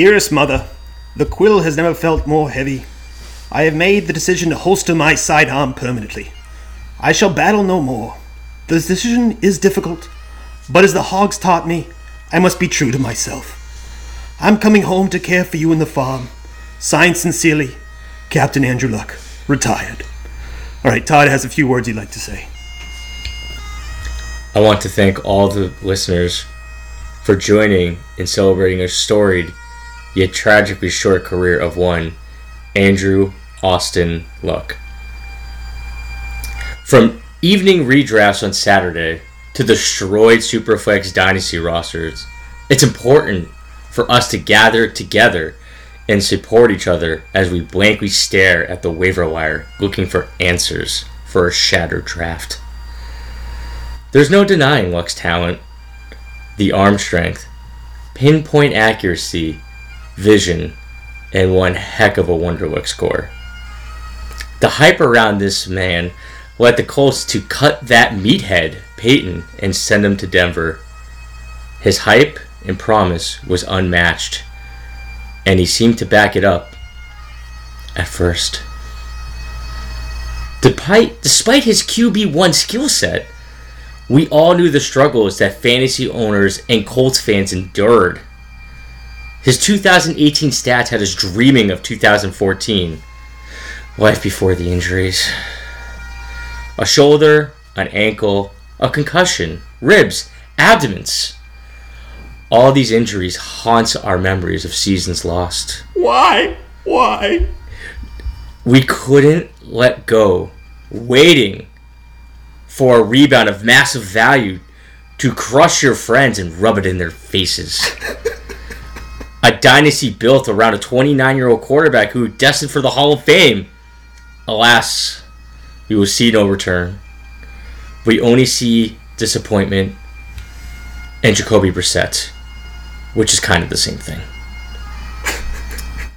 Dearest mother, the quill has never felt more heavy. I have made the decision to holster my sidearm permanently. I shall battle no more. The decision is difficult, but as the hogs taught me, I must be true to myself. I'm coming home to care for you and the farm. Signed sincerely, Captain Andrew Luck, retired. All right, Todd has a few words he'd like to say. I want to thank all the listeners for joining in celebrating a storied yet tragically short career of one Andrew Austin Luck. From evening redrafts on Saturday to destroyed Superflex Dynasty rosters, it's important for us to gather together and support each other as we blankly stare at the waiver wire looking for answers for a shattered draft. There's no denying Luck's talent, the arm strength, pinpoint accuracy, vision, and one heck of a Wonderlic score. The hype around this man led the Colts to cut that meathead, Peyton, and send him to Denver. His hype and promise was unmatched, and he seemed to back it up at first. Despite, despite his QB1 skill set, we all knew the struggles that fantasy owners and Colts fans endured. His 2018 stats had us dreaming of 2014. Life before the injuries. A shoulder, an ankle, a concussion, ribs, abdomens. All these injuries haunt our memories of seasons lost. Why? Why? We couldn't let go, waiting for a rebound of massive value to crush your friends and rub it in their faces. a dynasty built around a 29 year old quarterback who destined for the Hall of Fame. Alas, we will see no return. We only see disappointment and Jacoby Brissett, which is kind of the same thing.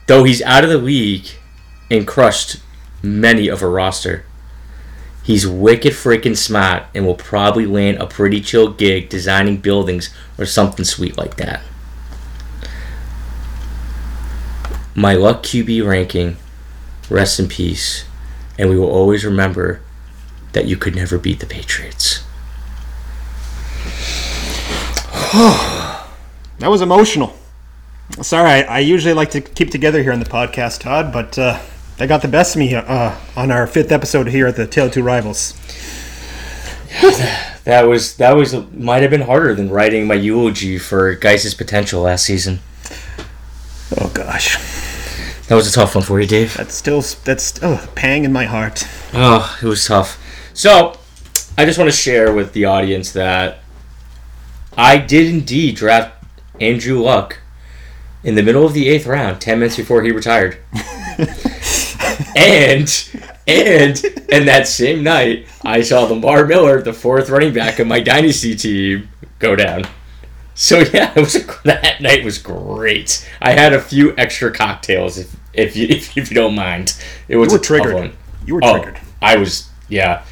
Though he's out of the league and crushed many of a roster, he's wicked freaking smart and will probably land a pretty chill gig designing buildings or something sweet like that. My luck QB ranking, rest in peace, and we will always remember that you could never beat the Patriots. That was emotional. Sorry, I, I usually like to keep together here on the podcast, Todd, but uh, they got the best of me uh, on our fifth episode here at the Tale of Two Rivals. That was that was might have been harder than writing my eulogy for Guice's potential last season. Oh gosh, That was a tough one for you, Dave. that's still that's still a pang in my heart. Oh, it was tough. So, I just want to share with the audience that I did indeed draft Andrew Luck in the middle of the eighth round, ten minutes before he retired. and and and that same night, I saw Lamar Miller, the fourth running back of my dynasty team, go down. So yeah, it was a, that night was great. I had a few extra cocktails, if if you if, you don't mind. It was You were triggered. one. You were Oh, triggered. I was yeah,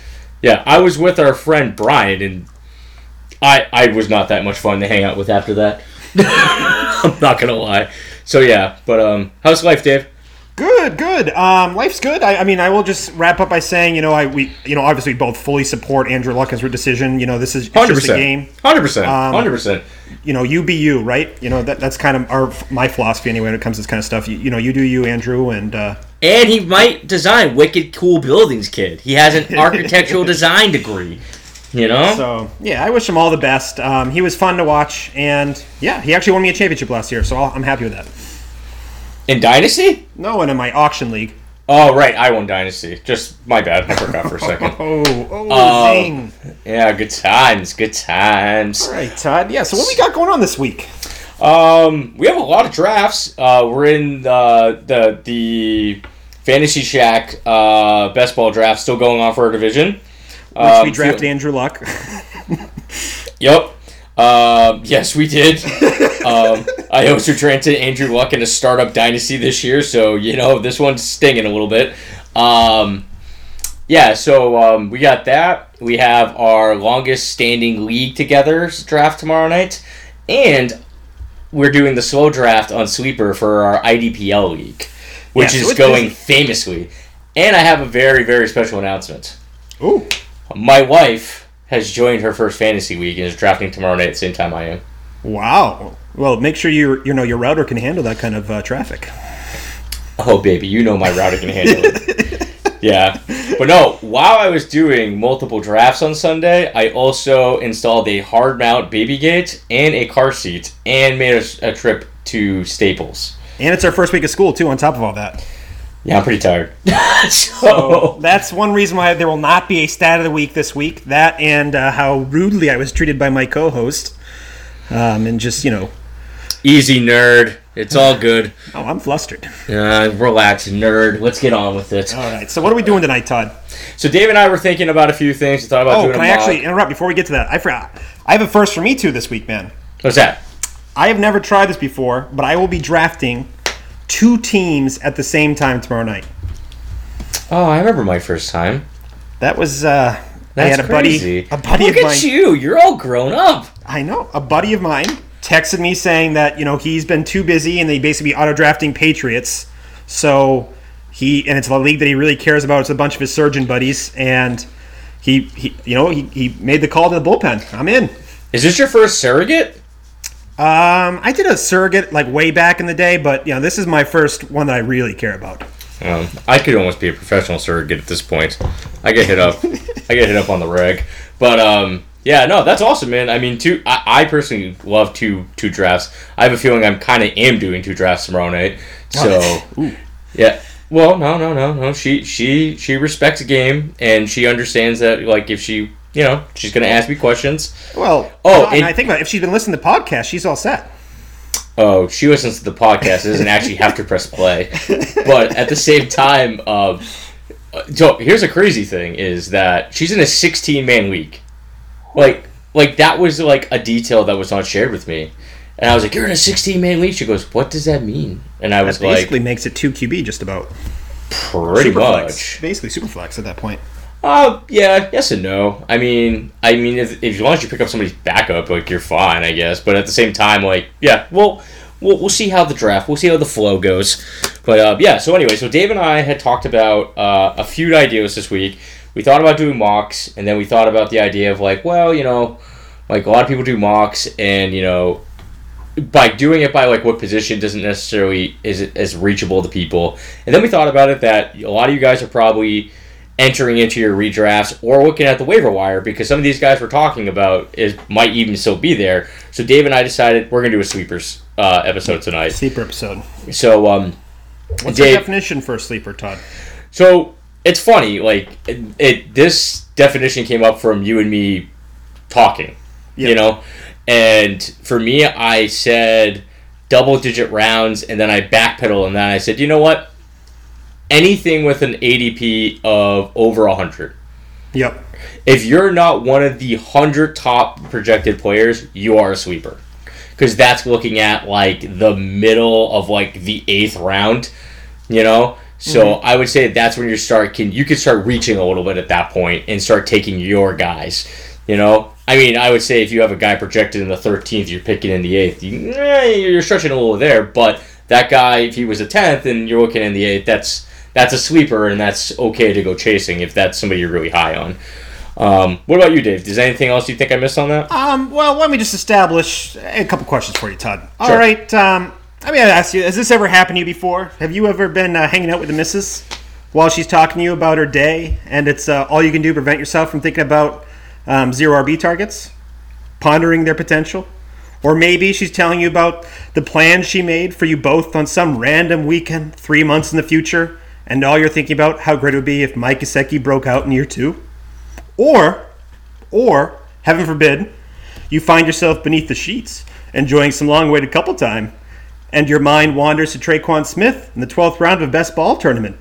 yeah. I was with our friend Brian, and I I was not that much fun to hang out with after that. I'm not gonna lie. So yeah, but um, how's life, Dave? Good, good. Um, life's good. I, I mean, I will just wrap up by saying, you know, I we, you know, obviously both fully support Andrew Luck as her decision. You know, this is it's Hundred just a game. Hundred percent. Um, Hundred percent. You know, you be you, right? You know, that that's kind of our my philosophy anyway when it comes to this kind of stuff. You, you know, you do you, Andrew, and uh, And he might design wicked cool buildings, kid. He has an architectural design degree. You know. so yeah, I wish him all the best. Um, he was fun to watch, and yeah, he actually won me a championship last year, so I'll, I'm happy with that. In Dynasty? No, and in my auction league. Oh right, I won Dynasty. Just my bad. I forgot for a second. Oh, oh, Oh. zing! Yeah, good times. Good times. All right, Todd. Yeah. So what we got going on this week? Um, we have a lot of drafts. Uh, we're in the the the Fantasy Shack uh, best ball draft still going on for our division. Which Um, we drafted Andrew Luck. Yep. Um, yes, we did. um, I also drafted Andrew Luck in a startup dynasty this year, so you know this one's stinging a little bit. Um, yeah, so um, we got that. We have our longest standing league together draft tomorrow night, and we're doing the slow draft on Sleeper for our IDPL league, which Yeah, so is going busy. famously. And I have a very, very special announcement. Ooh. My wife has joined her first fantasy week and is drafting tomorrow night at the same time I am. Wow. Well, make sure your you know your router can handle that kind of uh, traffic. Oh, baby, you know my router can handle it. Yeah. But no, while I was doing multiple drafts on Sunday, I also installed a hard mount baby gate and a car seat and made a, a trip to Staples. And it's our first week of school too. On top of all that, Yeah, I'm pretty tired. so, that's one reason why there will not be a stat of the week this week. That and uh, how rudely I was treated by my co-host, um, and just you know, easy, nerd. It's all good. oh, I'm flustered. Uh, relax, nerd. Let's get on with it. All right. So what are we doing tonight, Todd? So Dave and I were thinking about a few things. We thought about Oh, doing can a I mock. actually interrupt before we get to that? I forgot. I have a first for me too this week, man. What's that? I have never tried this before, but I will be drafting two teams at the same time tomorrow night. Oh, I remember my first time. That was uh, I That's had a crazy. buddy, a buddy Look of at mine. you. You're all grown up. I know a buddy of mine texted me saying that you know he's been too busy and they basically auto drafting Patriots. So he and it's a league that he really cares about. It's a bunch of his surgeon buddies, and he, he you know he, he made the call to the bullpen. I'm in. Is this your first surrogate? Um, I did a surrogate like way back in the day, but you know this is my first one that I really care about. Um, I could almost be a professional surrogate at this point. I get hit up. I get hit up on the reg. But um, yeah, no, that's awesome, man. I mean, two. I, I personally love two two drafts. I have a feeling I'm kind of am doing two drafts tomorrow night. So Ooh. yeah. Well, no, no, no, no. She she she respects the game and she understands that like if she you know she's gonna ask me questions. Well, Oh, and I think about it, if she's been listening to the podcast, she's all set. Oh, she listens to the podcast. Doesn't actually have to press play, but at the same time, um, so here's a crazy thing: is that she's in a 16 man league. Like, like that was like a detail that was not shared with me, and I was like, "You're in a 16 man league." She goes, "What does that mean?" And I was That like, basically makes it two QB just about. "Pretty Superflex. much." Basically, superflex at that point. Uh, yeah, yes and no. I mean, I mean, if, if as long as you pick up somebody's backup, like you're fine, I guess. But at the same time, like, yeah, well, we'll we'll see how the draft, we'll see how the flow goes. But uh, yeah, so anyway, so Dave and I had talked about uh, a few ideas this week. We thought about doing mocks, and then we thought about the idea of like, well, you know, like a lot of people do mocks, and you know, by doing it by like what position doesn't necessarily is it as reachable to people. And then we thought about it that a lot of you guys are probably entering into your redrafts or looking at the waiver wire because some of these guys we're talking about is might even still be there. So Dave and I decided we're gonna do a sweepers uh, episode tonight. Sleeper episode. So um, What's Dave- the definition for a sleeper, Todd? so it's funny like it, it this definition came up from you and me talking, Yeah. you know, and for me I said double digit rounds and then I backpedal and then I said you know what anything with an ADP of over 100 Yep. if you're not one of the 100 top projected players, you are a sweeper. Because that's looking at like the middle of like the eighth round, you know? So I would say that's when you start can you can start reaching a little bit at that point and start taking your guys. You know? I mean, I would say if you have a guy projected in the 13th, you're picking in the 8th. You, eh, you're stretching a little there, but that guy, if he was a 10th and you're looking in the 8th, that's that's a sweeper and that's okay to go chasing if that's somebody you're really high on. Um, what about you, Dave? Is there anything else you think I missed on that? Um, well, let me just establish a couple questions for you, Todd. All Sure. right. Um, I mean, I ask you: Has this ever happened to you before? Have you ever been uh, hanging out with the missus while she's talking to you about her day, and it's uh, all you can do to prevent yourself from thinking about um, zero RB targets, pondering their potential, or maybe she's telling you about the plans she made for you both on some random weekend three months in the future, and all you're thinking about how great it would be if Mike Gesicki broke out in year two, or, or heaven forbid, you find yourself beneath the sheets, enjoying some long-awaited couple time, and your mind wanders to Tre'Quan Smith in the 12th round of a best ball tournament.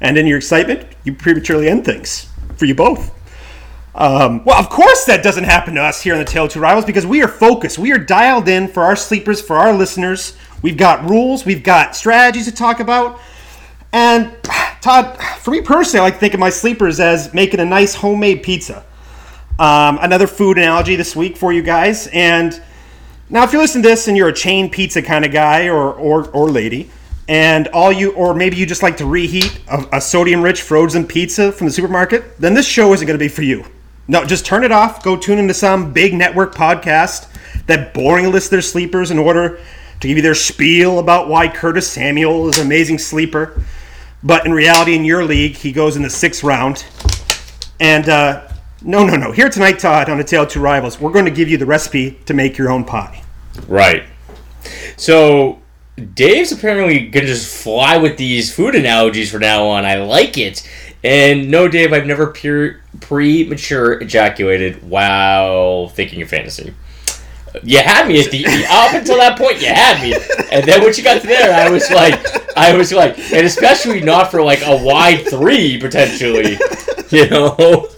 And in your excitement, you prematurely end things for you both. Um, well, of course that doesn't happen to us here on the Tale of Two Rivals because we are focused. We are dialed in for our sleepers, for our listeners. We've got rules, we've got strategies to talk about. And Todd, for me personally, I like to think of my sleepers as making a nice homemade pizza. Um, another food analogy this week for you guys. And Now, if you're listening to this and you're a chain pizza kind of guy or or, or lady, and all you or maybe you just like to reheat a, a sodium-rich frozen pizza from the supermarket, then this show isn't going to be for you. No, just turn it off. Go tune into some big network podcast that boring lists their sleepers in order to give you their spiel about why Curtis Samuel is an amazing sleeper. But in reality, in your league, he goes in the sixth round. And uh, no, no, no. Here tonight, Todd, on A Tale of Two Rivals, we're going to give you the recipe to make your own pie. Right. So Dave's apparently gonna just fly with these food analogies from now on. I like it. And no, Dave, I've never pure, premature ejaculated while thinking of fantasy. You had me at the up until that point. You had me, and then once you got to there, I was like, I was like, and especially not for like a wide three potentially, you know.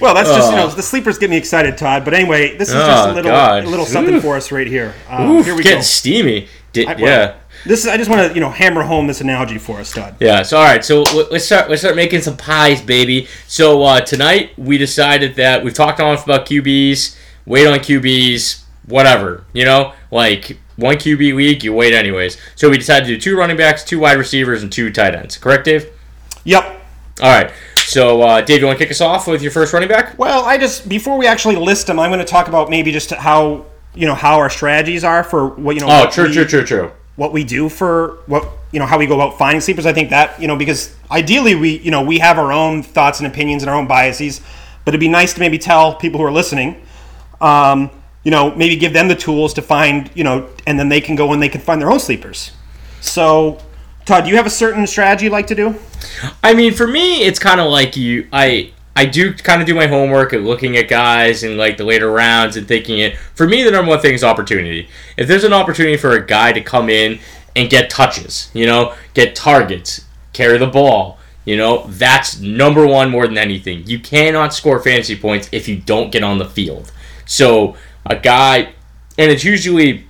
Well, that's just you know the sleepers get me excited, Todd. But anyway, this is just Oh, a little God. a little something Oof. for us right here. Um, Oof, here we getting go. steamy. Di- I- well, yeah. This is I just want to you know hammer home this analogy for us, Todd. Yeah. So all right. So let's start. Let's start making some pies, baby. So uh, tonight we decided that we've talked on about QBs. Wait on QBs. Whatever. You know, like one QB week, you wait anyways. So we decided to do two running backs, two wide receivers, and two tight ends. Correct, Dave? Yep. All right. So uh, Dave, you want to kick us off with your first running back? Well, I just before we actually list them, I'm going to talk about maybe just how you know how our strategies are for what you know. Oh, what true, we- true, true, true. what we do for what you know how we go about finding sleepers. I think that you know because ideally we you know we have our own thoughts and opinions and our own biases, but it'd be nice to maybe tell people who are listening, um, you know, maybe give them the tools to find you know, and then they can go and they can find their own sleepers. So, Todd, do you have a certain strategy you like to do? I mean, for me, it's kind of like you. I I do kind of do my homework and looking at guys and like the later rounds and thinking it. For me, the number one thing is opportunity. If there's an opportunity for a guy to come in and get touches, you know, get targets, carry the ball, you know, that's number one more than anything. You cannot score fantasy points if you don't get on the field. So a guy, and it's usually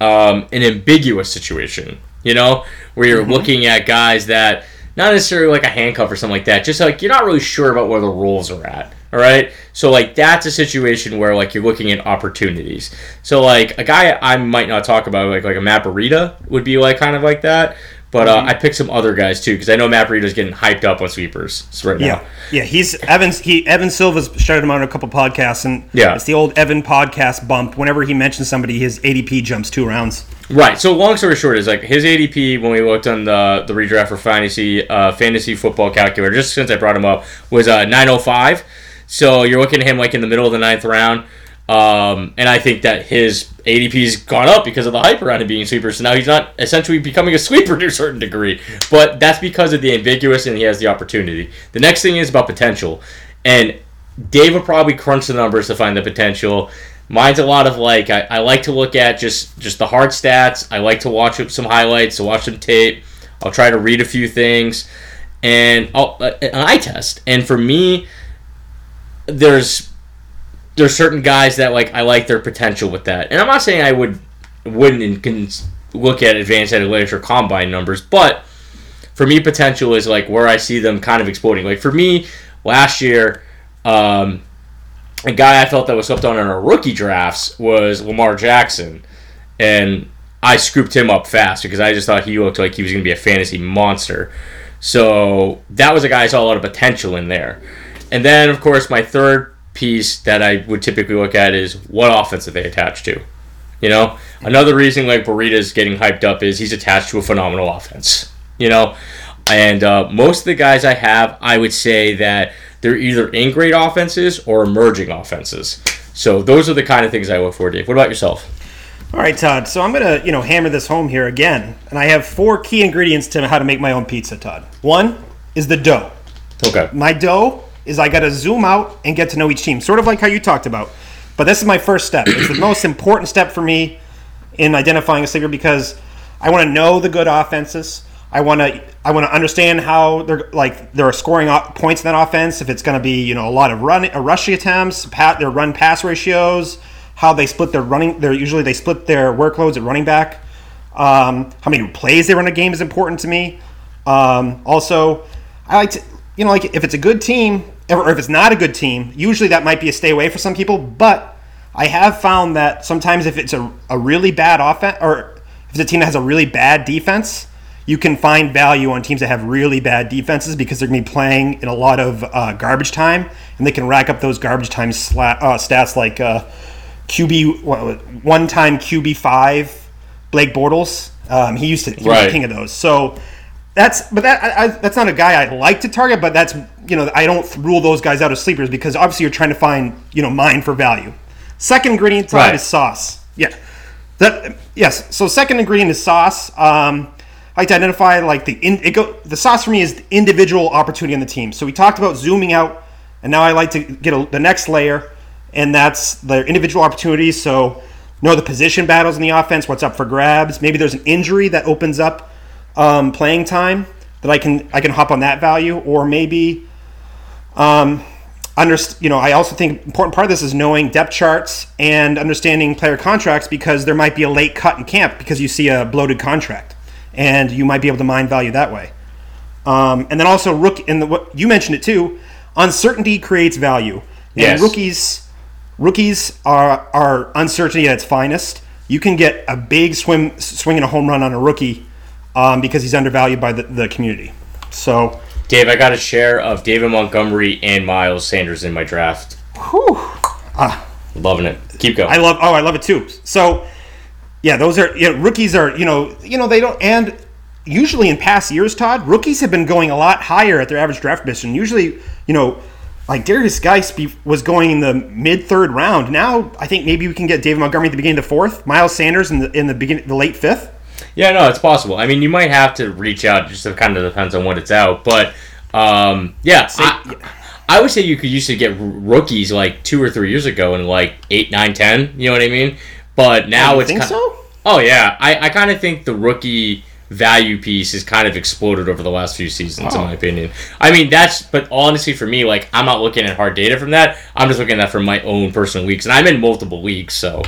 um, an ambiguous situation, you know, where you're looking at guys that not necessarily like a handcuff or something like that, just like you're not really sure about where the rules are at. All right, so like that's a situation where like you're looking at opportunities. So like a guy I might not talk about, like like a Matt Breida would be like kind of like that. But uh, I picked some other guys too because I know Matt Breida's getting hyped up on sweepers right now. Yeah, yeah. He's Evans. He Evan Silva's shouted him out on a couple podcasts, and Yeah. it's the old Evan podcast bump. Whenever he mentions somebody, his ADP jumps two rounds. Right. So long story short is like his ADP when we looked on the the redraft for fantasy uh, fantasy football calculator just since I brought him up was uh, 905. So you're looking at him like in the middle of the ninth round. Um, and I think that his ADP's gone up because of the hype around him being a sweeper. So now he's not essentially becoming a sweeper to a certain degree. But that's because of the ambiguous and he has the opportunity. The next thing is about potential. And Dave will probably crunch the numbers to find the potential. Mine's a lot of like I, I like to look at just just the hard stats. I like to watch some highlights, to watch some tape. I'll try to read a few things, and I'll uh, an eye test. And for me, there's there's certain guys that like I like their potential with that. And I'm not saying I would wouldn't can look at advanced analytics or combine numbers, but for me, potential is like where I see them kind of exploding. Like for me, last year, um, a guy I felt that was slept on in our rookie drafts was Lamar Jackson, and I scooped him up fast because I just thought he looked like he was going to be a fantasy monster. So that was a guy I saw a lot of potential in there. And then, of course, my third piece that I would typically look at is what offense are they attached to. You know, another reason like Burrito's getting hyped up is he's attached to a phenomenal offense. You know, and uh, most of the guys I have, I would say that they're either in great offenses or emerging offenses. So those are the kind of things I look for, Dave. What about yourself? All right, Todd. So I'm gonna, you know, hammer this home here again, and I have four key ingredients to how to make my own pizza, Todd. One is the dough. Okay. My dough is I gotta zoom out and get to know each team, sort of like how you talked about. But this is my first step. It's the most important step for me in identifying a sleeper because I want to know the good offenses. I want to I want to understand how they're like they're scoring points in that offense. If it's going to be you know a lot of run uh, rushing attempts, pat, their run pass ratios, how they split their running. They're usually they split their workloads at running back. Um, how many plays they run a game is important to me. Um, also, I like to you know like if it's a good team or if it's not a good team, usually that might be a stay away for some people. But I have found that sometimes if it's a, a really bad offense or if the team that has a really bad defense, you can find value on teams that have really bad defenses because they're going to be playing in a lot of uh, garbage time and they can rack up those garbage time sla- uh, stats like uh, QB one time QB five Blake Bortles. Um, he used to he was the king of those. So that's but that I, I, that's not a guy I like to target. But that's you know I don't rule those guys out as sleepers because obviously you're trying to find you know mine for value. Second ingredient Right. is sauce. Yeah, that yes. So second ingredient is sauce. Um, I like to identify like the in, it go, the sauce for me is individual opportunity on the team. So we talked about zooming out, and now I like to get a, the next layer, and that's the individual opportunities. So know the position battles in the offense, what's up for grabs. Maybe there's an injury that opens up um, playing time that I can I can hop on that value, or maybe um, underst- you know I also think important part of this is knowing depth charts and understanding player contracts because there might be a late cut in camp because you see a bloated contract, and you might be able to mine value that way. Um, and then also rook and the, what you mentioned it too. Uncertainty creates value, and Yes. rookies rookies are are uncertainty at its finest. You can get a big swim swinging a home run on a rookie um, because he's undervalued by the, the community. So, Dave, I got a share of David Montgomery and Miles Sanders in my draft. whew, Loving it. Keep going. I love. Oh, I love it too. So, yeah, those are you know, rookies are you know you know they don't and usually in past years, Todd, rookies have been going a lot higher at their average draft position. Usually, you know. Like Darius Guice be, was going in the mid third round. Now I think maybe we can get David Montgomery at the beginning of the fourth, Miles Sanders in the in the beginning, the late fifth. Yeah, no, it's possible. I mean, you might have to reach out. Just it kind of depends on what it's out. But um, yeah, I, I would say you could used to get rookies like two or three years ago in like eight, nine, ten. You know what I mean? But now it's think ki- so? Oh yeah, I, I kind of think the rookie value piece has kind of exploded over the last few seasons, in Oh. my opinion. I mean, that's but honestly for me, like I'm not looking at hard data from that. I'm just looking at that from my own personal leagues, and I'm in multiple leagues, so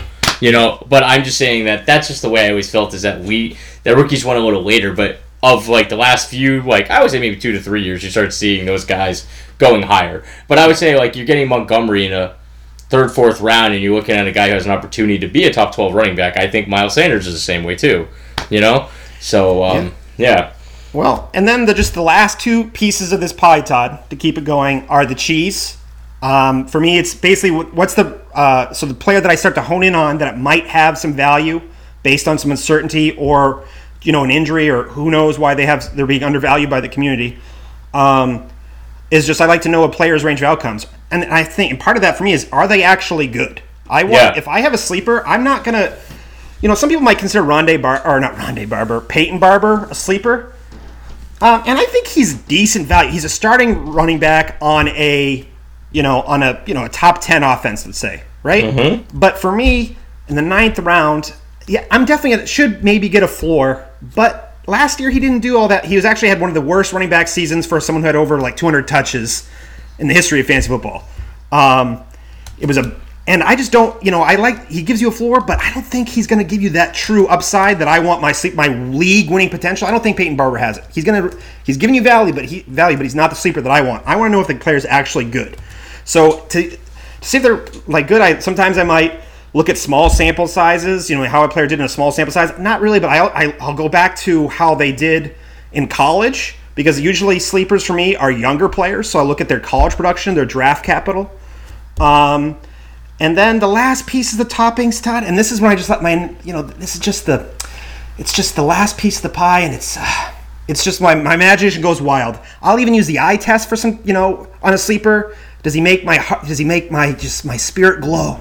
you know. But I'm just saying that that's just the way I always felt is that we that rookies went a little later, but of like the last few, like I would say maybe two to three years, you start seeing those guys going higher. But I would say like you're getting Montgomery in a third, fourth round, and you're looking at a guy who has an opportunity to be a top 12 running back, I think Miles Sanders is the same way too. You know, so um, yeah. Well, and then the just the last two pieces of this pie, Todd, to keep it going, are the cheese. Um, for me, it's basically what's the uh, so the player that I start to hone in on that it might have some value based on some uncertainty or you know an injury or who knows why they have they're being undervalued by the community. Um, is just I like to know a player's range of outcomes, and I think and part of that for me is are they actually good? I want Yeah. if I have a sleeper, I'm not gonna. You know, some people might consider Rondé Bar or not Rondé Barber, Peyton Barber a sleeper. Um, and I think he's decent value. He's a starting running back on a, you know, on a you know a top ten offense, let's say, right? But for me, in the ninth round, yeah, I'm definitely gonna, should maybe get a floor. But last year he didn't do all that. He was actually had one of the worst running back seasons for someone who had over like 200 touches in the history of fantasy football. Um, it was a and I just don't, you know, I like he gives you a floor, but I don't think he's going to give you that true upside that I want my sleep my league winning potential. I don't think Peyton Barber has it. He's going to he's giving you value, but he value, but he's not the sleeper that I want. I want to know if the player's actually good. So to to see if they're like good, I sometimes I might look at small sample sizes. You know how a player did in a small sample size. Not really, but I'll I, I'll go back to how they did in college because usually sleepers for me are younger players. So I look at their college production, their draft capital. Um, and then the last piece is the toppings, Todd. And this is when I just let my, you know, this is just the, it's just the last piece of the pie, and it's, uh, it's just my, my imagination goes wild. I'll even use the eye test for some, you know, on a sleeper. Does he make my heart? Does he make my just my spirit glow?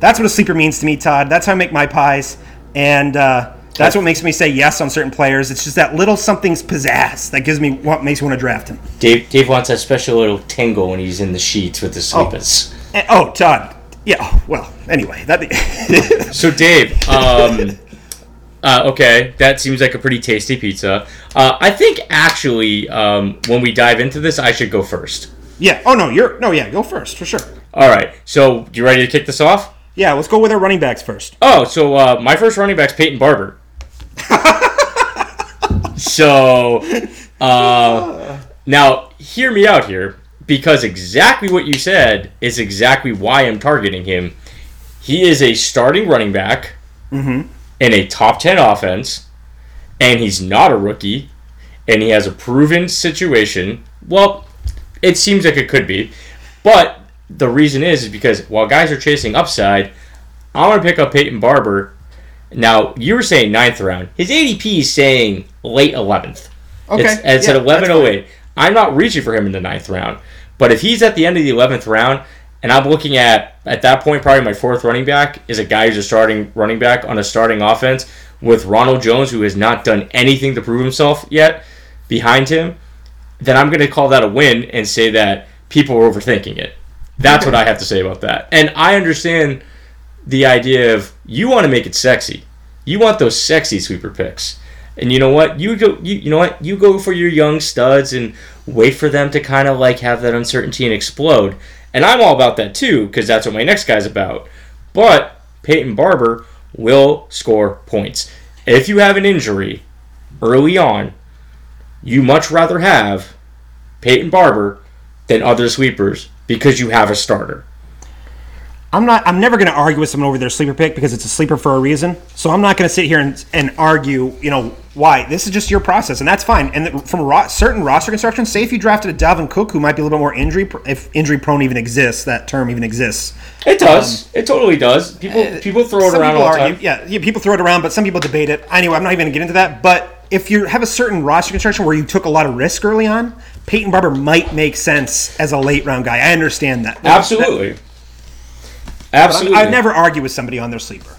That's what a sleeper means to me, Todd. That's how I make my pies, and uh, that's what makes me say yes on certain players. It's just that little something's pizzazz that gives me what makes me want to draft him. Dave Dave wants that special little tingle when he's in the sheets with the sleepers. And- oh, Todd. Yeah. Well, anyway, that. So Dave, um, uh, okay, that seems like a pretty tasty pizza. Uh, I think actually, um, when we dive into this, I should go first. Yeah. Oh no, you're no. Yeah, go first for sure. All right. So you ready to kick this off? Yeah, let's go with our running backs first. Oh, so uh, my first running back's Peyton Barber. so uh, now hear me out here because exactly what you said is exactly why I'm targeting him. he is a starting running back in a top 10 offense, and he's not a rookie, and he has a proven situation. Well, it seems like it could be, but the reason is, is because while guys are chasing upside, I want to pick up Peyton Barber. Now, you were saying ninth round. His ADP is saying late 11th. Okay, It's, it's yeah, at that's 11.08. I'm not reaching for him in the ninth round. But if he's at the end of the 11th round, and I'm looking at, at that point, probably my fourth running back is a guy who's a starting running back on a starting offense with Ronald Jones, who has not done anything to prove himself yet behind him, then I'm going to call that a win and say that people are overthinking it. That's what I have to say about that. And I understand the idea of you want to make it sexy. You want those sexy sweeper picks. And you know what? You go you, you know what? You go for your young studs and wait for them to kind of like have that uncertainty and explode. And I'm all about that too cuz that's what my next guy's about. But Peyton Barber will score points. If you have an injury early on, you much rather have Peyton Barber than other sweepers because you have a starter. I'm not. I'm never going to argue with someone over their sleeper pick because it's a sleeper for a reason. So I'm not going to sit here and, and argue. You know why? This is just your process, and that's fine. And from ro- certain roster construction, say if you drafted a Dalvin Cook who might be a little bit more injury, pr- if injury prone even exists, that term even exists. It does. Um, it totally does. People uh, people throw it around all the time. Yeah, yeah, people throw it around, but some people debate it. Anyway, I'm not even going to get into that. But if you have a certain roster construction where you took a lot of risk early on, Peyton Barber might make sense as a late round guy. I understand that. Absolutely. But Absolutely. I, I'd never argue with somebody on their sleeper.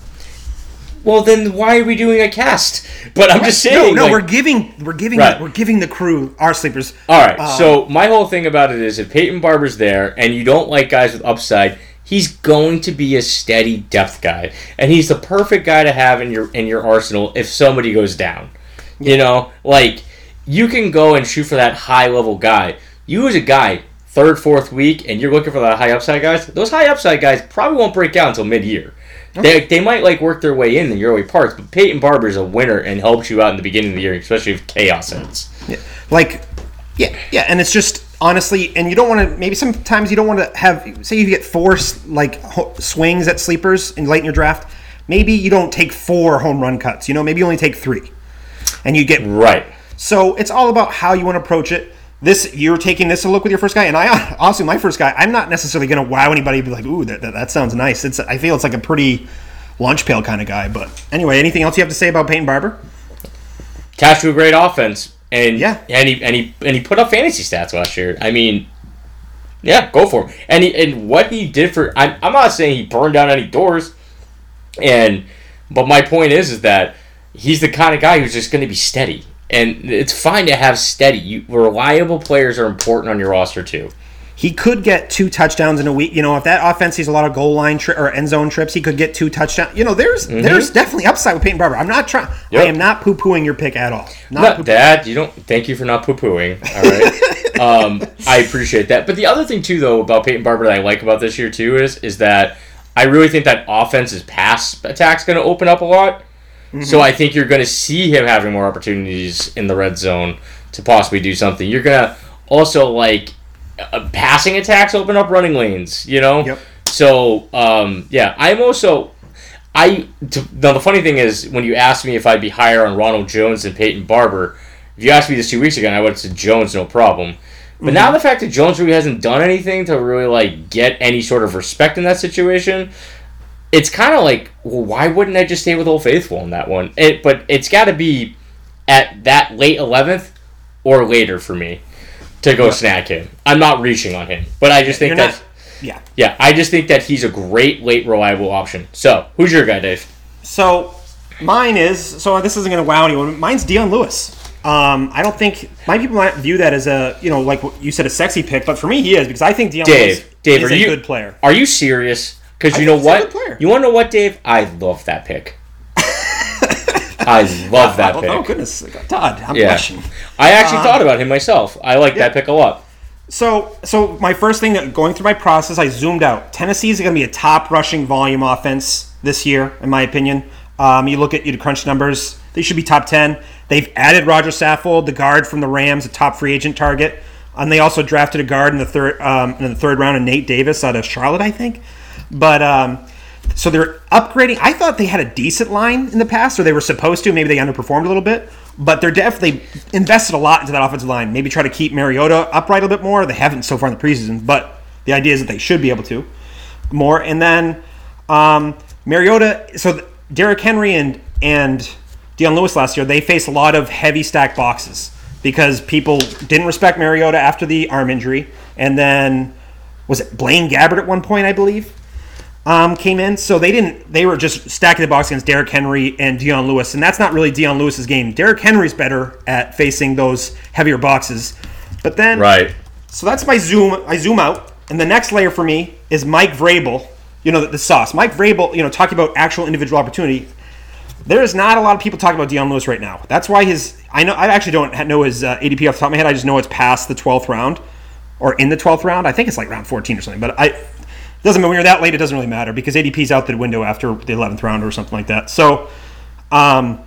well, then why are we doing a cast? But I'm just saying. no, like- we're giving we're giving Right. we're giving the crew our sleepers. all right. Um, so my whole thing about it is, if Peyton Barber's there and you don't like guys with upside, he's going to be a steady depth guy, and he's the perfect guy to have in your in your arsenal if somebody goes down. You know, like you can go and shoot for that high level guy. You as a guy, third, fourth week, and you're looking for the high upside guys. Those high upside guys probably won't break out until mid year. They, they might like work their way in the early parts, but Peyton Barber is a winner and helps you out in the beginning of the year, especially if chaos hits. Yeah. Like, yeah, yeah, and it's just honestly, and you don't want to. Maybe sometimes you don't want to have. Say you get four like ho- swings at sleepers in late in your draft. Maybe you don't take four home run cuts. You know, maybe you only take three, and you get. Right. So it's all about how you want to approach it. This you're taking this a look with your first guy, and I also my first guy. I'm not necessarily going to wow anybody. Be like, ooh, that, that that sounds nice. It's I feel it's like a pretty lunch pail kind of guy. But anyway, anything else you have to say about Peyton Barber? Attached to a great offense, and Yeah. and he and he and he put up fantasy stats last year. I mean, yeah, go for him. And he, and what he did for I'm, I'm not saying he burned down any doors, and but my point is is that he's the kind of guy who's just going to be steady, and it's fine to have steady. You, reliable players are important on your roster too. he could get two touchdowns in a week. You know, if that offense sees a lot of goal line tri- or end zone trips, he could get two touchdowns. You know, there's there's definitely upside with Peyton Barber. I'm not trying. Mm-hmm. Yep. I am not poo pooing your pick at all. Not Not that you don't. Thank you for not poo pooing. All right, um, I appreciate that. But the other thing too, though, about Peyton Barber that I like about this year too is is that I really think that offense's pass attack's going to open up a lot. So I think you're going to see him having more opportunities in the red zone to possibly do something. You're going to also like uh, passing attacks open up running lanes. You know. Yep. So um, yeah, I'm also I to, now the funny thing is when you asked me if I'd be higher on Ronald Jones than Peyton Barber, if you asked me this two weeks ago, I would have said Jones, no problem. But now the fact that Jones really hasn't done anything to really like get any sort of respect in that situation, it's kind of like, well, why wouldn't I just stay with Old Faithful in that one? It, but it's got to be at that late eleventh or later for me to go snag him. I'm not reaching on him, but I just think that. Yeah. Yeah, I just think that he's a great late reliable option. So, who's your guy, Dave? So mine is so this isn't going to wow anyone. Mine's Dion Lewis. Um, I don't think my people might view that as a you know like you said a sexy pick, but for me he is because I think Dion Lewis Dave, Dave, is a you good player. Are you serious? Because you know think he's a what? You want to know what, Dave? I love that pick. I love that oh, pick. oh goodness, Todd, I'm Yeah. blushing. I actually thought about him myself. I like that pick a lot. So, so my first thing that going through my process, I zoomed out. Tennessee is going to be a top rushing volume offense this year, in my opinion. Um, you look at you crunch numbers; they should be top ten. They've added Roger Saffold, the guard from the Rams, a top free agent target, and they also drafted a guard in the third um, in the third round, and Nate Davis out of Charlotte, I think. But um, so they're upgrading. I thought they had a decent line in the past, or they were supposed to. Maybe they underperformed a little bit, but they're definitely invested a lot into that offensive line. Maybe try to keep Mariota upright a little bit more. They haven't so far in the preseason, but the idea is that they should be able to more. And then um, Mariota. So Derrick Henry and and Dion Lewis last year, they faced a lot of heavy stack boxes because people didn't respect Mariota after the arm injury, and then was it Blaine Gabbert at one point, I believe, um, came in. So they didn't. They were just stacking the box against Derrick Henry and Dion Lewis, and that's not really Dion Lewis's game. Derrick Henry's better at facing those heavier boxes, but then Right. so that's my zoom. I zoom out, and the next layer for me is Mike Vrabel. You know the, the sauce. Mike Vrabel. You know talking about actual individual opportunity. There is not a lot of people talking about Dion Lewis right now. That's why his. I know. I actually don't know his uh, ADP off the top of my head. I just know it's past the twelfth round, or in the twelfth round. I think it's like round fourteen or something. But I doesn't when you're that late. It doesn't really matter because ADP's out the window after the eleventh round or something like that. So. Um,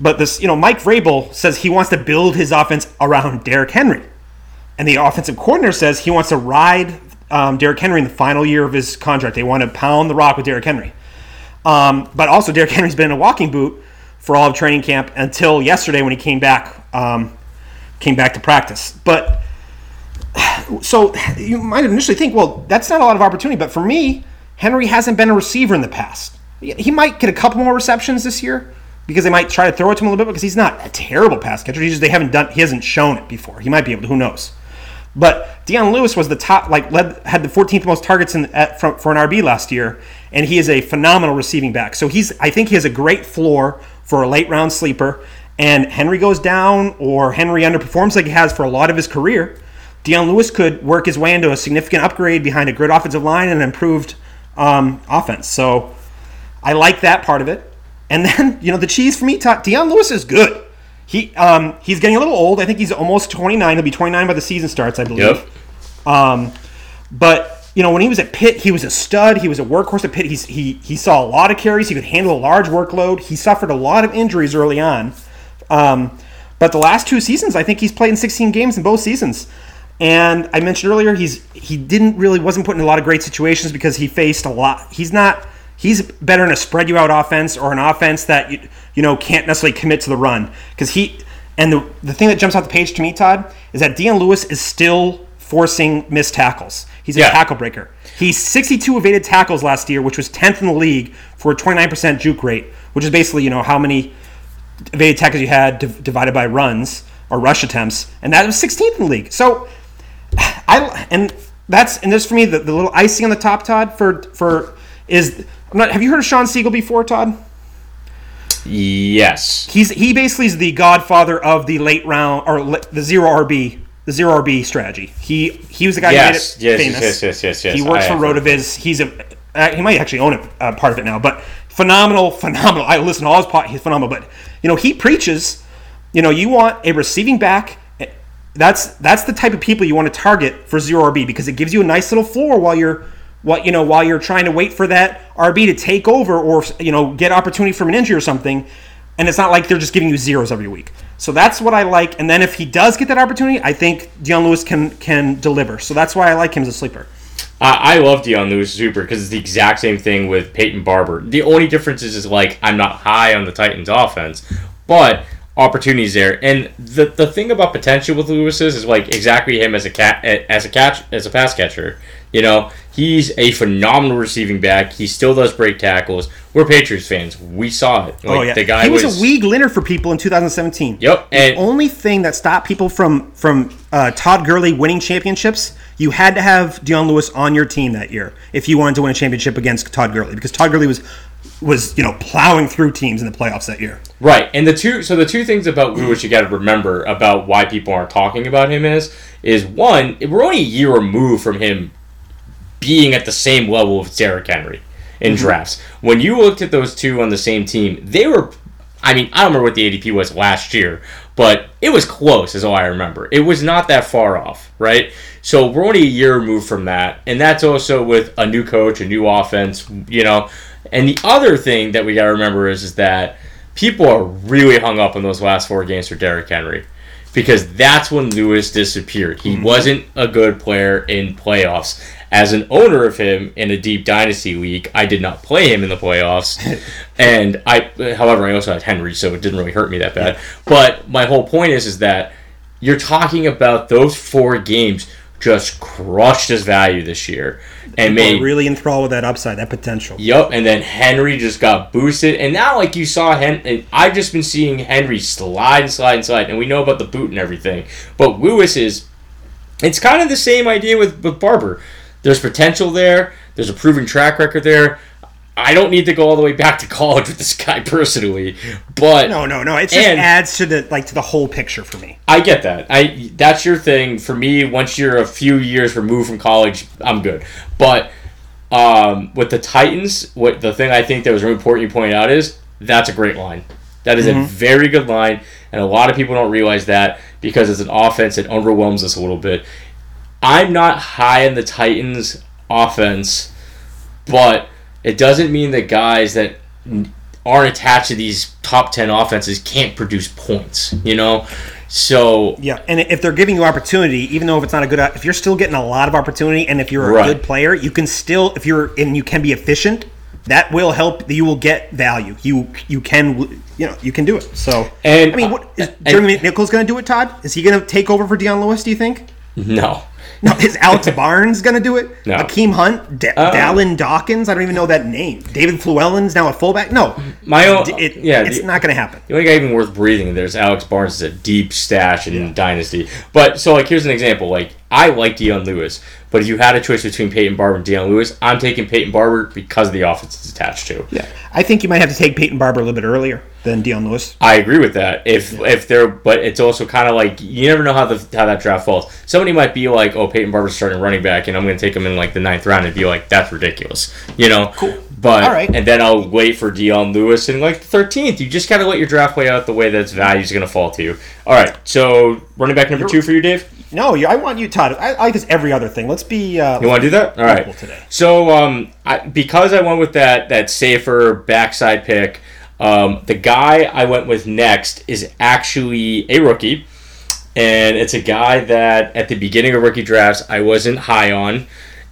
but this, you know, Mike Vrabel says he wants to build his offense around Derrick Henry. And the offensive coordinator says he wants to ride um, Derrick Henry in the final year of his contract. They want to pound the rock with Derrick Henry. Um, but also, Derrick Henry's been in a walking boot for all of training camp until yesterday when he came back, um, came back to practice. But so you might initially think, well, that's not a lot of opportunity. But for me, Henry hasn't been a receiver in the past. He might get a couple more receptions this year because they might try to throw it to him a little bit because he's not a terrible pass catcher. He just they haven't done he hasn't shown it before. He might be able to. Who knows? But Dion Lewis was the top, like led had the 14th most targets in at, for, for an RB last year, and he is a phenomenal receiving back. So he's I think he has a great floor for a late round sleeper. And Henry goes down or Henry underperforms like he has for a lot of his career. Dion Lewis could work his way into a significant upgrade behind a good offensive line and an improved um, offense. So I like that part of it. And then you know the cheese for me, Dion Lewis is good. He um, he's getting a little old. I think he's almost 29. He'll be 29 by the season starts, I believe. Yep. Um, but you know when he was at Pitt, he was a stud. He was a workhorse at Pitt. He's, he he saw a lot of carries. He could handle a large workload. He suffered a lot of injuries early on. Um, but the last two seasons, I think he's played in 16 games in both seasons. And I mentioned earlier, he's he didn't really wasn't put in a lot of great situations because he faced a lot. He's not. He's better in a spread you out offense or an offense that you, you know can't necessarily commit to the run because he. And the the thing that jumps out the page to me, Todd, is that Dion Lewis is still forcing missed tackles. He's a Yeah. tackle breaker. He's 62 evaded tackles last year, which was 10th in the league for a 29% juke rate, which is basically you know how many evaded tackles you had div- divided by runs or rush attempts, and that was 16th in the league. So I and that's and this for me the, the little icing on the top, Todd, for for is I'm not. Have you heard of Shawn Siegele before, Todd? Yes. He's he basically is the godfather of the late round or le- the zero RB the zero RB strategy. He he was the guy Yes, who made it yes, yes, famous. yes, yes, yes, yes. He works I for Rotoviz. He's a uh, he might actually own uh, part of it now, but phenomenal, phenomenal. I listen to all his pot. He's phenomenal, but you know he preaches. You know you want a receiving back. That's that's the type of people you want to target for zero RB because it gives you a nice little floor while you're what you know while you're trying to wait for that RB to take over or you know get opportunity from an injury or something. And it's not like they're just giving you zeros every week. So that's what I like. And then if he does get that opportunity, I think Dion Lewis can can deliver. So that's why I like him as a sleeper. I, I love Dion Lewis super because it's the exact same thing with Peyton Barber. The only difference is, is like I'm not high on the Titans offense, but opportunities there. And the the thing about potential with Lewis is, is like exactly him as a cat as a catch as a pass catcher. You know, he's a phenomenal receiving back. He still does break tackles. We're Patriots fans. We saw it. Like, oh yeah, the guy he was, was, a league winner for people in 2017. Yep, The and- only thing that stopped people from from uh, Todd Gurley winning championships, you had to have Dion Lewis on your team that year if you wanted to win a championship against Todd Gurley because Todd Gurley was was you know plowing through teams in the playoffs that year. Right, and the two so the two things about Lewis you got to remember about why people aren't talking about him is is one we're only a year removed from him being at the same level of Derrick Henry in mm-hmm. drafts. When you looked at those two on the same team, they were. I mean, I don't remember what the ADP was last year, but it was close, is all I remember. It was not that far off, right? So we're only a year removed from that, and that's also with a new coach, a new offense, you know. And the other thing that we got to remember is, is that people are really hung up on those last four games for Derrick Henry because that's when Lewis disappeared. He mm-hmm. wasn't a good player in playoffs As an owner of him in a deep dynasty league, I did not play him in the playoffs, and I, however, I also had Henry, so it didn't really hurt me that bad. But my whole point is, is that you're talking about those four games just crushed his value this year and People made really enthralled with that upside, that potential. Yep, and then Henry just got boosted, and now like you saw Hen, and I've just been seeing Henry slide and slide and slide, and we know about the boot and everything, but Lewis is, it's kind of the same idea with with Barber. There's potential there. There's a proven track record there. I don't need to go all the way back to college with this guy personally, but No, no, no. It just And- adds to the like to the whole picture for me. I get that. I that's your thing. For me, once you're a few years removed from college, I'm good. But um, with the Titans, what the thing I think that was really important you pointed out is that's a great line. That is a very good line, and a lot of people don't realize that because it's an offense that underwhelms us a little bit. I'm not high in the Titans offense, but it doesn't mean that guys that aren't attached to these top 10 offenses can't produce points, you know? So, Yeah, and if they're giving you opportunity, even though if it's not a good, if you're still getting a lot of opportunity, and if you're a Right. good player, you can still, if you're and you can be efficient, that will help. You will get value. You you can you know you can do it. So And- I mean, what is and- Jeremy McNichols going to do it? Todd is he going to take over for Dion Lewis? Do you think? no. No, is Alex Barnes going to do it? No. Akeem Hunt, D- Uh, Dalyn Dawkins. I don't even know that name. David Fluellen's now a fullback. No, My own, it, yeah, it's the, not going to happen. the only guy even worth breathing there's Alex Barnes is a deep stash in Dynasty. But so like here's an example. Like I like Dion Lewis, but if you had a choice between Peyton Barber and Dion Lewis, I'm taking Peyton Barber because of the offense it's attached to. Yeah, I think you might have to take Peyton Barber a little bit earlier than Dion Lewis. I agree with that. If if they're, but it's also kind of like you never know how the how that draft falls. Somebody might be like, "Oh, Peyton Barber's starting running back, and I'm going to take him in like the ninth round," and be like, "That's ridiculous," you know. Cool. But All right. and then I'll wait for Dion Lewis in like the thirteenth. You just gotta let your draft play out the way that its value is going to fall to you. All right. So running back number two for you, Dave. No, you, I want you, Todd. I, I like this every other thing. Let's be. Uh, You want to do that? All right. Today. So, um, I, because I went with that that safer backside pick, um, the guy I went with next is actually a rookie, and it's a guy that at the beginning of rookie drafts I wasn't high on,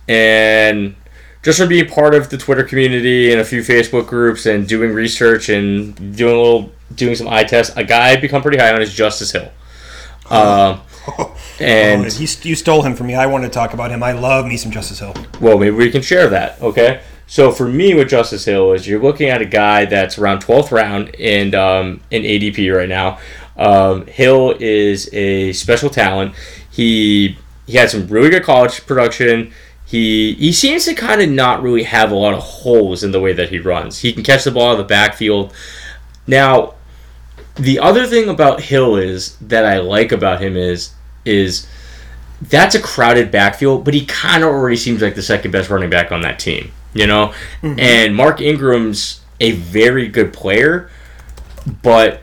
and just from being part of the Twitter community and a few Facebook groups and doing research and doing a little doing some eye tests, a guy I've become pretty high on is Justice Hill. Um, and Oh, he, you stole him from me. I wanted to talk about him. I love me some Justice Hill. Well, maybe we can share that, okay? So for me with Justice Hill is you're looking at a guy that's around 12th round in um, in ADP right now. Um, Hill is a special talent. He he had some really good college production. He he seems to kind of not really have a lot of holes in the way that he runs. He can catch the ball out of the backfield. Now, the other thing about Hill is that I like about him is is that's a crowded backfield, but he kind of already seems like the second best running back on that team, you know? Mm-hmm. And Mark Ingram's a very good player, but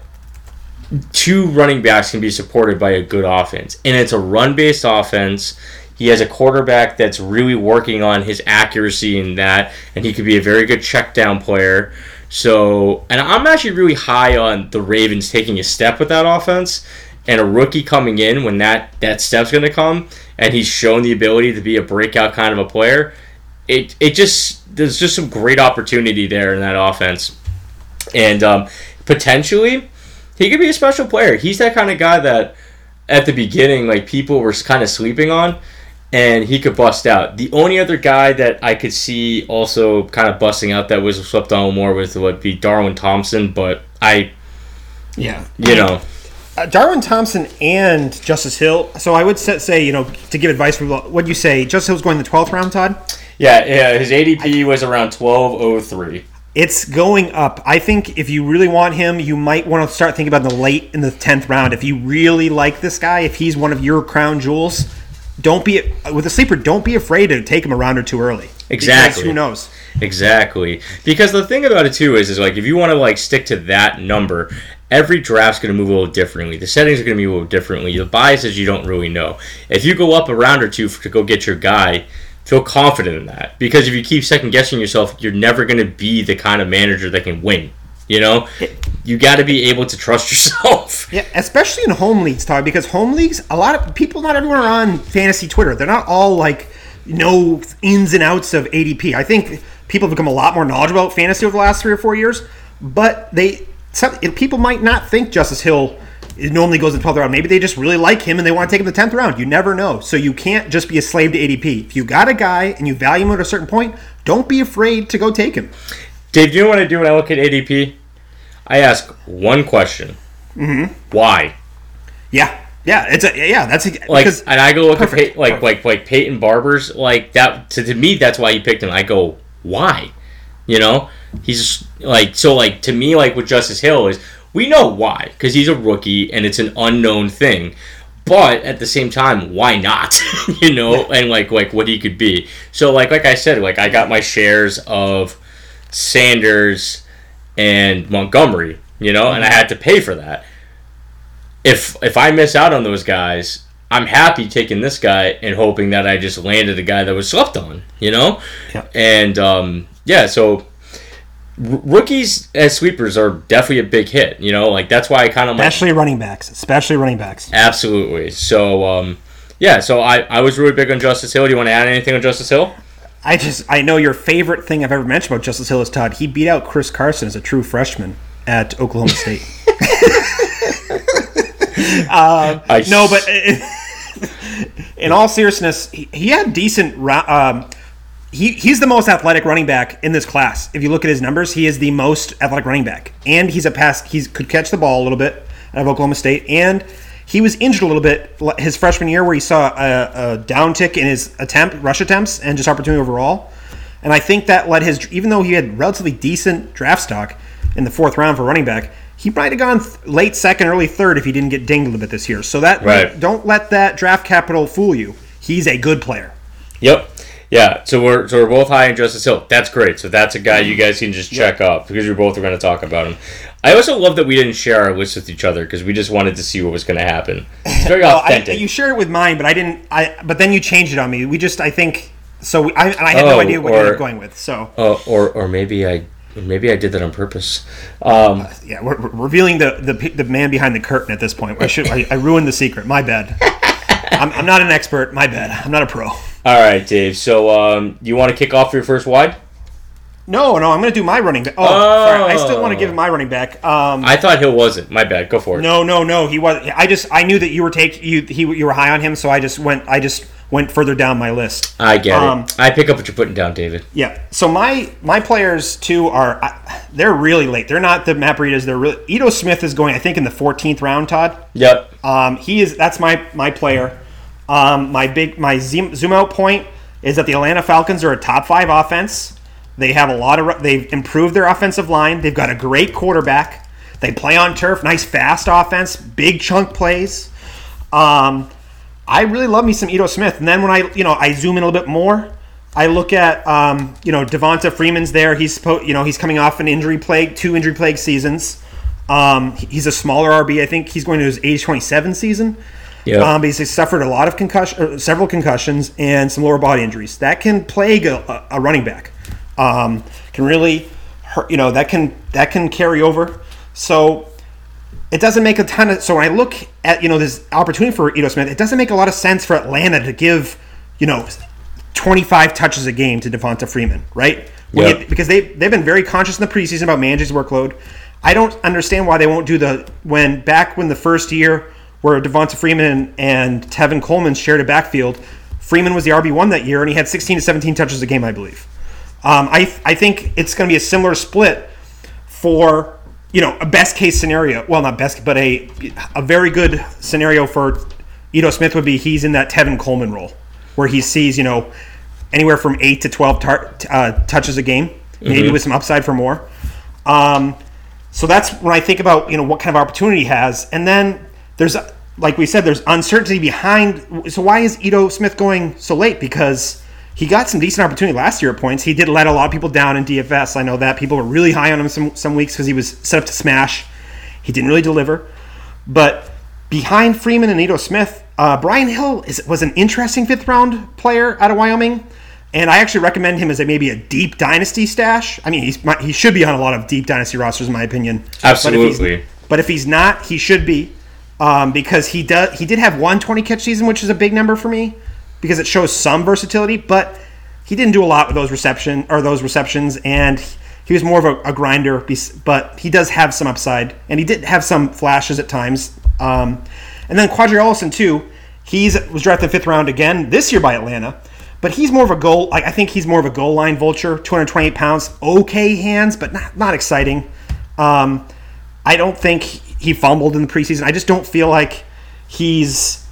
two running backs can be supported by a good offense. And it's a run based offense. He has a quarterback that's really working on his accuracy in that, and he could be a very good check down player. So, and I'm actually really high on the Ravens taking a step with that offense and a rookie coming in when that that step's going to come and he's shown the ability to be a breakout kind of a player. It it just there's just some great opportunity there in that offense, and um, potentially he could be a special player. He's that kind of guy that at the beginning like people were kind of sleeping on. And he could bust out. The only other guy that I could see also kind of busting out that was swept on more with would be Darwin Thompson, but I, Yeah. you know, Uh, Darwin Thompson and Justice Hill. So I would say, you know, to give advice for what you say, Justice Hill's going the 12th round, Todd? Yeah, yeah. His ADP was around twelve oh three. It's going up. I think if you really want him, you might want to start thinking about the late in the 10th round. If you really like this guy, if he's one of your crown jewels, don't be with a sleeper, don't be afraid to take him a round or two early. Because Exactly. who knows? Exactly. Because the thing about it too is, is like if you want to like stick to that number, every draft's going to move a little differently. The settings are going to be a little differently. The biases you don't really know. If you go up a round or two to go get your guy, feel confident in that. Because if you keep second guessing yourself, you're never going to be the kind of manager that can win. You know, you got to be able to trust yourself. Yeah, especially in home leagues, Todd, because home leagues, a lot of people, not everyone are on fantasy Twitter. They're not all like know ins and outs of ADP. I think people have become a lot more knowledgeable about fantasy over the last three or four years, but they some people might not think Justice Hill normally goes in the 12th round. Maybe they just really like him and they want to take him the 10th round. You never know. So you can't just be a slave to ADP. If you got a guy and you value him at a certain point, don't be afraid to go take him. Dave, do you know what I do when I look at ADP? I ask one question. Mm-hmm. Why? Yeah. Yeah, it's a yeah. That's a, Like, because and I go look at Perfect. Pey- like like like Peyton Barber's like that. To, to me, that's why you picked him. I go, why? You know, he's like so like to me like with Justice Hill is we know why because he's a rookie and it's an unknown thing. But at the same time, why not? you know, and like like what he could be. So like like I said, like I got my shares of Sanders and Montgomery. You know, and I had to pay for that if if I miss out on those guys, I'm happy taking this guy and hoping that I just landed a guy that was slept on, you know? Yeah. And um, yeah, so r- rookies as sweepers are definitely a big hit, you know? Like that's why I kind of like especially running backs, especially running backs. absolutely. So um, yeah, so I I was really big on Justice Hill. Do you want to add anything on Justice Hill? I just I know your favorite thing I've ever mentioned about Justice Hill is Todd. He beat out Chris Carson as a true freshman at Oklahoma State. I no, but in all seriousness, he, he had decent. Um, he, he's the most athletic running back in this class. If you look at his numbers, he is the most athletic running back, and he's a pass. He could catch the ball a little bit out of Oklahoma State, and he was injured a little bit his freshman year, where he saw a, a downtick in his attempt rush attempts and just opportunity overall. And I think that led his, even though he had relatively decent draft stock in the fourth round for running back, he might have gone th- late second, early third if he didn't get dinged a little bit this year. So that Right. don't let that draft capital fool you. He's a good player. Yep. Yeah, so we're so we're both high on Justice Hill. That's great. So that's a guy you mm-hmm. guys can just check up because we both are going to talk about him. I also love that we didn't share our list with each other because we just wanted to see what was going to happen. It's very Well, I, authentic. you shared it with mine, but I didn't. I but then you changed it on me. We just I think so. I, I had Oh, no idea what you or- were going with. So Oh, or or maybe I maybe I did that on purpose. Um, yeah, we're, we're revealing the, the the man behind the curtain at this point. I should I, I ruined the secret. My bad. I'm, I'm not an expert. My bad. I'm not a pro. all right, Dave. So um, you want to kick off your first wide? No, no. I'm going to do my running back. Oh, sorry. I still want to give him my running back. Um, I thought Hill wasn't. My bad. Go for it. No, no, no. He was. I just I knew that you were take you he you were high on him, so I just went I just went further down my list. I get Um, it. I pick up what you're putting down, David. Yeah. So my my players too are they're really late. They're not the Matt Breidas. They're really Ito Smith is going I think in the 14th round. Todd. Yep. Um, he is that's my my player. Um, my big my zoom, zoom out point is that the Atlanta Falcons are a top five offense. They have a lot of they've improved their offensive line. They've got a great quarterback. They play on turf, nice fast offense, big chunk plays. Um, I really love me some Ito Smith. And then when I you know I zoom in a little bit more, I look at um, you know Devonta Freeman's there. He's supposed you know he's coming off an injury plague, two injury plague seasons. Um, he's a smaller RB. I think he's going to his age 27 season. Yep. Um, he's suffered a lot of concussion, several concussions, and some lower body injuries. That can plague a, a running back. Um, can really, hurt, you know, that can that can carry over. So it doesn't make a ton of. So when I look at you know this opportunity for Ito Smith, it doesn't make a lot of sense for Atlanta to give you know 25 touches a game to Devonta Freeman, right? Yep. you- because they they've been very conscious in the preseason about managing his workload. I don't understand why they won't do the when back when the first year where Devonta Freeman and Tevin Coleman shared a backfield. Freeman was the RB one that year, and he had 16 to 17 touches a game, I believe. Um, I I think it's going to be a similar split for you know a best case scenario. Well, not best, but a a very good scenario for Ito Smith would be he's in that Tevin Coleman role where he sees you know anywhere from eight to twelve tar- uh, touches a game, maybe with some upside for more. Um, so that's when I think about you know what kind of opportunity he has, and then there's like we said, there's uncertainty behind. So why is Ito Smith going so late? Because he got some decent opportunity last year at points. He did let a lot of people down in DFS. I know that people were really high on him some some weeks because he was set up to smash. He didn't really deliver, but behind Freeman and Ito Smith, uh, Brian Hill is, was an interesting fifth round player out of Wyoming. And I actually recommend him as a maybe a deep dynasty stash. I mean, he's he should be on a lot of deep dynasty rosters, in my opinion. But if he's- Absolutely. But if he's not, he should be, um, because he does. He did have one 20 catch season, which is a big number for me. Because it shows some versatility, but he didn't do a lot with those reception or those receptions, and he was more of a, a grinder. But he does have some upside, and he did have some flashes at times. Um, and then Qadree Ollison too. He's was drafted fifth round again this year by Atlanta, but he's more of a goal. Like I think he's more of a goal line vulture. 228 pounds, okay hands, but not not exciting. Um, I don't think he fumbled in the preseason. I just don't feel like he's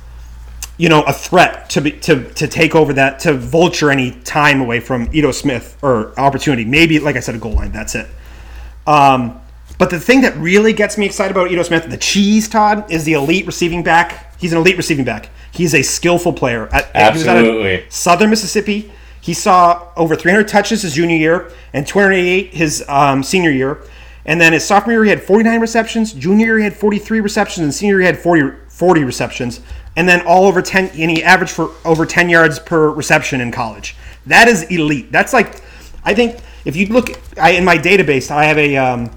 you know a threat to be to to take over that to vulture any time away from Ito Smith or opportunity. Maybe like I said, a goal line. That's it. Um, but the thing that really gets me excited about Ito Smith, the cheese, Todd, is the elite receiving back. He's an elite receiving back. He's a skillful player. At, Absolutely. Southern Mississippi. He saw over 300 touches his junior year and 288 his um, senior year. And then his sophomore year, he had 49 receptions. Junior year, he had 43 receptions. And senior year, he had 40, 40 receptions. And then all over 10, and he averaged for over 10 yards per reception in college. That is elite. That's like, I think if you look I, in my database, I have a, um,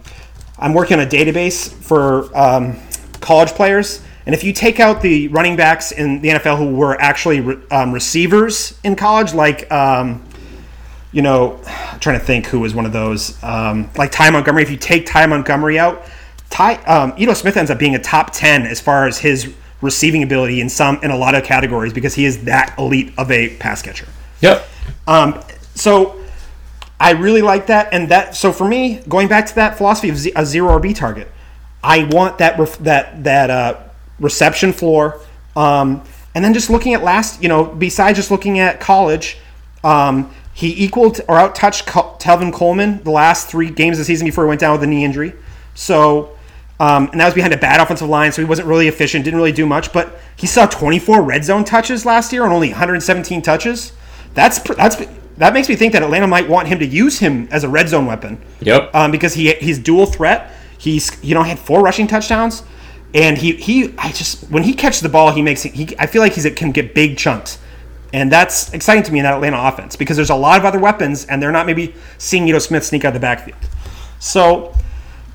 I'm working on a database for um, college players. And if you take out the running backs in the NFL who were actually re- um, receivers in college, like, um, you know, I'm trying to think who was one of those, um, like Ty Montgomery. If you take Ty Montgomery out, Ty, um, Ito Smith ends up being a top 10 as far as his receiving ability in some, in a lot of categories because he is that elite of a pass catcher. Yep. Um, so I really like that, and that. So for me, going back to that philosophy of z- a zero RB target, I want that ref- that that uh, reception floor, um, and then just looking at last, you know, besides just looking at college, um, he equaled or out touched Tevin Coleman the last three games of the season before he went down with a knee injury. So. Um, and that was behind a bad offensive line, so he wasn't really efficient, didn't really do much. But he saw 24 red zone touches last year on only 117 touches. That's that's that makes me think that Atlanta might want him to use him as a red zone weapon. Yep. Um, because he he's dual threat. He's you know had four rushing touchdowns, and he he I just when he catches the ball he makes he I feel like he's can get big chunks, and that's exciting to me in that Atlanta offense because there's a lot of other weapons and they're not maybe seeing Ito Smith sneak out of the backfield. So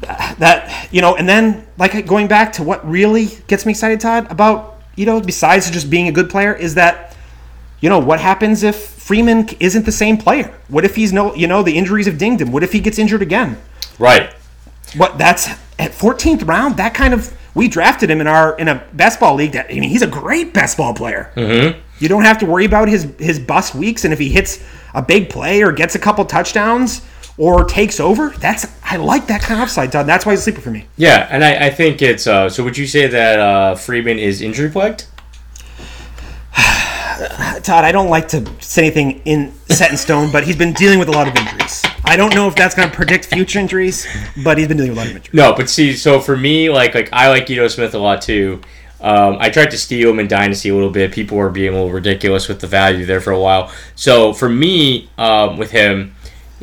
that you know, and then like going back to what really gets me excited, Todd, about you know besides just being a good player is that you know what happens if Freeman isn't the same player? What if he's no you know the injuries have dinged him? What if he gets injured again? Right. What that's at 14th round. That kind of we drafted him in our in a best ball league. That I mean, he's a great best ball player. Mm-hmm. You don't have to worry about his his bust weeks, and if he hits a big play or gets a couple touchdowns or takes over, that's I like that kind of upside, Todd. That's why he's a sleeper for me. Yeah, and I, I think it's uh, so. Would you say that uh, Freeman is injury plagued? Todd, I don't like to say anything in set in stone, but he's been dealing with a lot of injuries. I don't know if that's going to predict future injuries, but he's been dealing with a lot of injuries. No, but see, so for me, like like I like Ito Smith a lot too. Um, I tried to steal him in Dynasty a little bit. People were being a little ridiculous with the value there for a while. So for me, um, with him,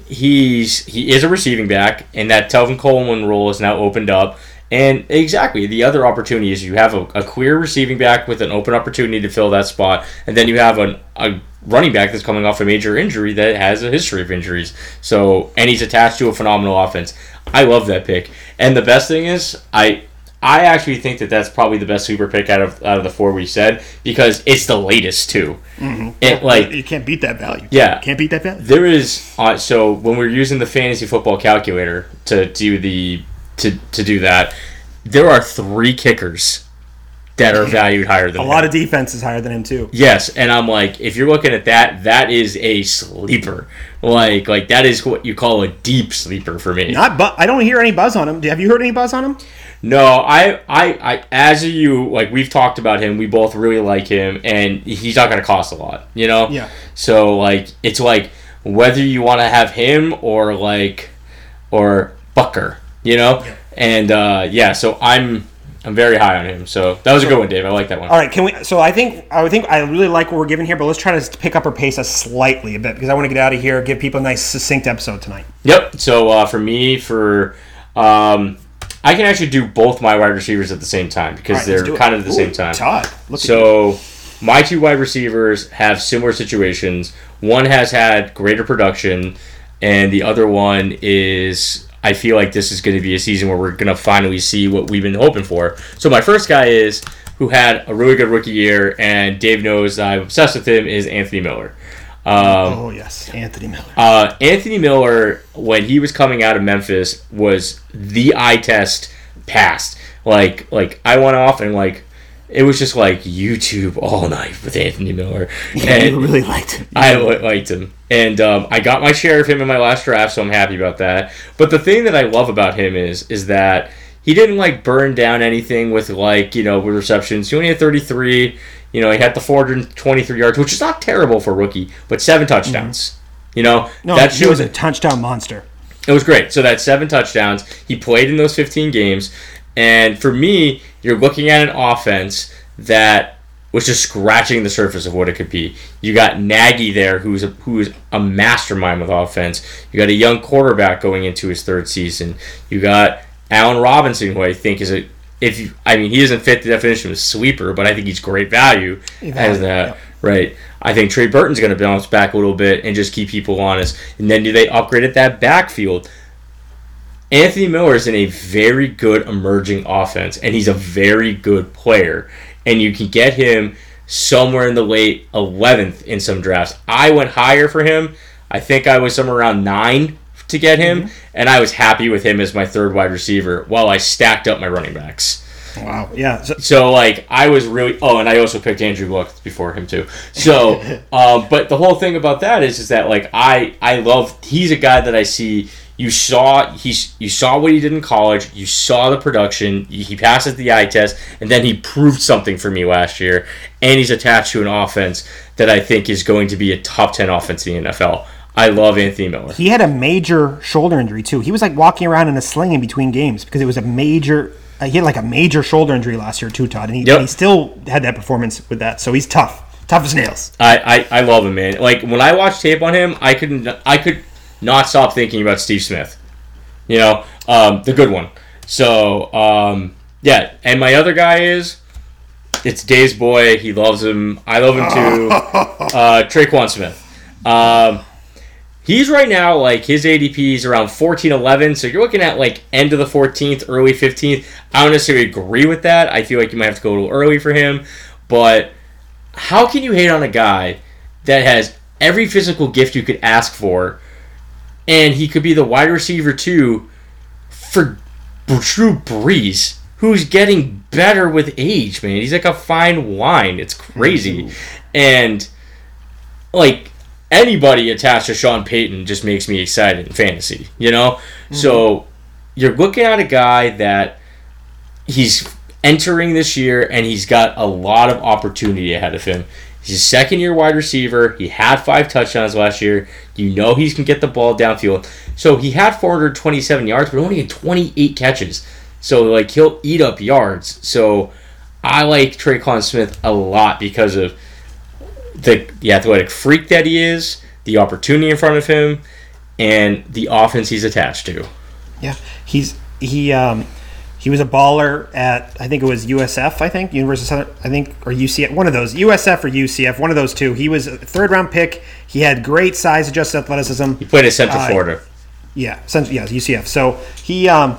he's he is a receiving back, and that Tevin Coleman role is now opened up. And exactly, the other opportunity is you have a, a clear receiving back with an open opportunity to fill that spot, and then you have an, a running back that's coming off a major injury that has a history of injuries. So, and he's attached to a phenomenal offense. I love that pick. And the best thing is, I I actually think that that's probably the best super pick out of out of the four we said because it's the latest too. It like You can't beat that value. Yeah. can't beat that value. there is uh, so when we're using the fantasy football calculator to do the to to do that, there are three kickers that are valued higher than A lot of defense is higher than him too. Yes, and I'm like, if you're looking at that, that is a sleeper. Like, like that is what you call a deep sleeper for me. Not, but I don't hear any buzz on him. Have you heard any buzz on him? No, I, I, I, as you, like we've talked about him, we both really like him, and he's not going to cost a lot, you know. Yeah. So like, it's like whether you want to have him or like, or Bucker, you know. yeah. And uh, yeah, so I'm, I'm very high on him. So that was a good one, Dave. I like that one. All right, can we? So I think I think I really like what we're giving here, but let's try to pick up our pace a slightly a bit because I want to get out of here, give people a nice succinct episode tonight. Yep. So uh, for me, for um, I can actually do both my wide receivers at the same time because right, they're kind of at the Ooh, same time. Todd, So my two wide receivers have similar situations. One has had greater production, and the other one is. I feel like this is going to be a season where we're going to finally see what we've been hoping for. So my first guy is who had a really good rookie year, and Dave knows I'm obsessed with him, is Anthony Miller. Um, oh yes, Anthony Miller. uh, Anthony Miller, when he was coming out of Memphis, was the eye test passed. Like, like I went off and like it was just like YouTube all night with Anthony Miller, Yeah, you really liked him. I liked him. And um, I got my share of him in my last draft, so I'm happy about that. But the thing that I love about him is is that he didn't like burn down anything with like you know with receptions. He only had 33. You know, he had the 423 yards, which is not terrible for a rookie, but seven touchdowns. You know, No, that he was a touchdown monster. it was great. So that's seven touchdowns. He played in those 15 games. And for me, you're looking at an offense that was just scratching the surface of what it could be. You got Nagy there, who's a, who's a mastermind with offense. You got a young quarterback going into his third season. You got Allen Robinson, who I think is a if you, I mean he doesn't fit the definition of a sweeper, but I think he's great value as that. yep. Right. I think Trey Burton's going to bounce back a little bit and just keep people honest. And then do they upgrade at that backfield? Anthony Miller is in a very good emerging offense, and he's a very good player. And you can get him somewhere in the late 11th in some drafts. I went higher for him. I think I was somewhere around 9 to get him, and I was happy with him as my third wide receiver while I stacked up my running backs. Wow. Yeah. So, So like I was really oh, and I also picked Andrew Luck before him too. So, um, but the whole thing about that is is that like I I love he's a guy that I see. You saw he's you saw what he did in college. You saw the production. He passes the eye test, and then he proved something for me last year. And he's attached to an offense that I think is going to be a top ten offense in the NFL. I love Anthony Miller. he had a major shoulder injury too. He was like walking around in a sling in between games because it was a major. Uh, he had like a major shoulder injury last year too, Todd, and he, Yep. he still had that performance with that. So he's tough, tough as nails. I, I, I love him, man. Like when I watch tape on him, I couldn't. I could not stop thinking about Steve Smith. You know, um, the good one. So um, yeah, and my other guy is it's Day's boy. He loves him. I love him too. uh, Tre'Quan Smith. Um, he's right now like his ADP is around fourteen eleven. So you're looking at like end of the 14th, early 15th. I don't necessarily agree with that. I feel like you might have to go a little early for him, but how can you hate on a guy that has every physical gift you could ask for, and he could be the wide receiver too for Drew Brees, who's getting better with age, man. He's like a fine wine. It's crazy, and like anybody attached to Sean Payton just makes me excited in fantasy, you know. Mm-hmm. So you're looking at a guy that he's entering this year and he's got a lot of opportunity ahead of him. He's a second year wide receiver. He had five touchdowns last year. You know he can get the ball downfield. So he had 427 yards, but only had 28 catches. So like he'll eat up yards. So I like Tre'Quan Smith a lot because of the the athletic freak that he is, the opportunity in front of him, and the offense he's attached to. Yeah, he's he um he was a baller at I think it was USF I think University of Southern I think or UCF one of those USF or UCF one of those two. He was a third round pick. He had great size adjusted athleticism. He played at Central Uh, Florida. Yeah, Central, yeah, UCF. So he, um,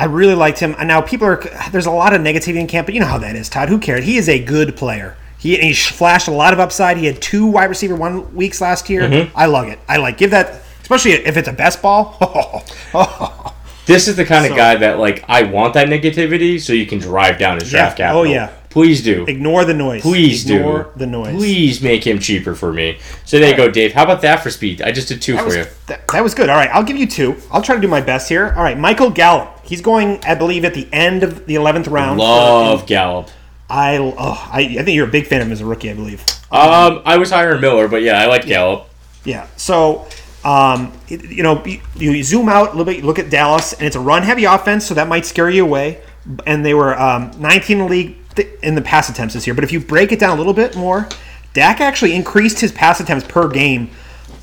I really liked him. And now people are there's a lot of negativity in camp, but you know how that is, Todd. Who cared? He is a good player. He, he flashed a lot of upside. He had two wide receiver one weeks last year. Mm-hmm. I love it. I like give that, especially if it's a best ball. This is the kind of guy that like I want that negativity so you can drive down his draft Yeah. capital. Oh, yeah. Please do. Ignore the noise. Please do. Ignore do. the noise. Please make him cheaper for me. So there you go, Dave. How about that for speed? I just did two That for was, you. that, that was good. All right, I'll give you two. I'll try to do my best here. All right, Michael Gallup. He's going, I believe, at the end of the eleventh round. Love Gallup. I, oh, I, I think you're a big fan of him as a rookie. I believe. Um, I was higher in Miller, but yeah, I like Gallup. Yeah. So, um, you know, you, zoom out a little bit, you look at Dallas, and it's a run-heavy offense, so that might scare you away. And they were um, 19 in the league in the pass attempts this year. But if you break it down a little bit more, Dak actually increased his pass attempts per game.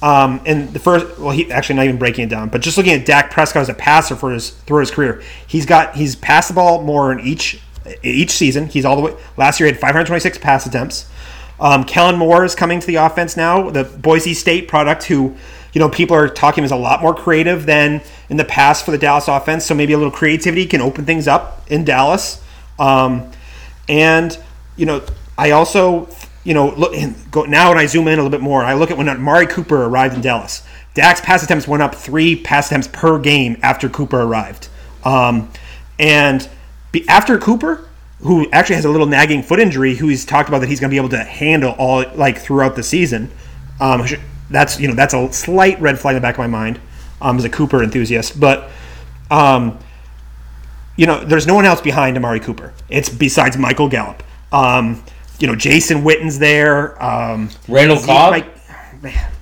Um, in the first, well, he actually not even breaking it down, but just looking at Dak Prescott as a passer for his throughout his career, he's got he's passed the ball more in each each season. He's all the way. Last year, he had 526 pass attempts. Um, Kellen Moore is coming to the offense now, the Boise State product, who, you know, people are talking is a lot more creative than in the past for the Dallas offense. So maybe a little creativity can open things up in Dallas. Um, And you know, I also you know look go now when I zoom in a little bit more, I look at when Amari Cooper arrived in Dallas. Dak's pass attempts went up three pass attempts per game after Cooper arrived. Um, and be, after Cooper, who actually has a little nagging foot injury, who he's talked about that he's going to be able to handle all like throughout the season. Um, that's you know that's a slight red flag in the back of my mind um, as a Cooper enthusiast, but um, you know there's no one else behind Amari Cooper. It's besides Michael Gallup. Um, you know Jason Witten's there. Um, Randall Zeke Cobb? Mike-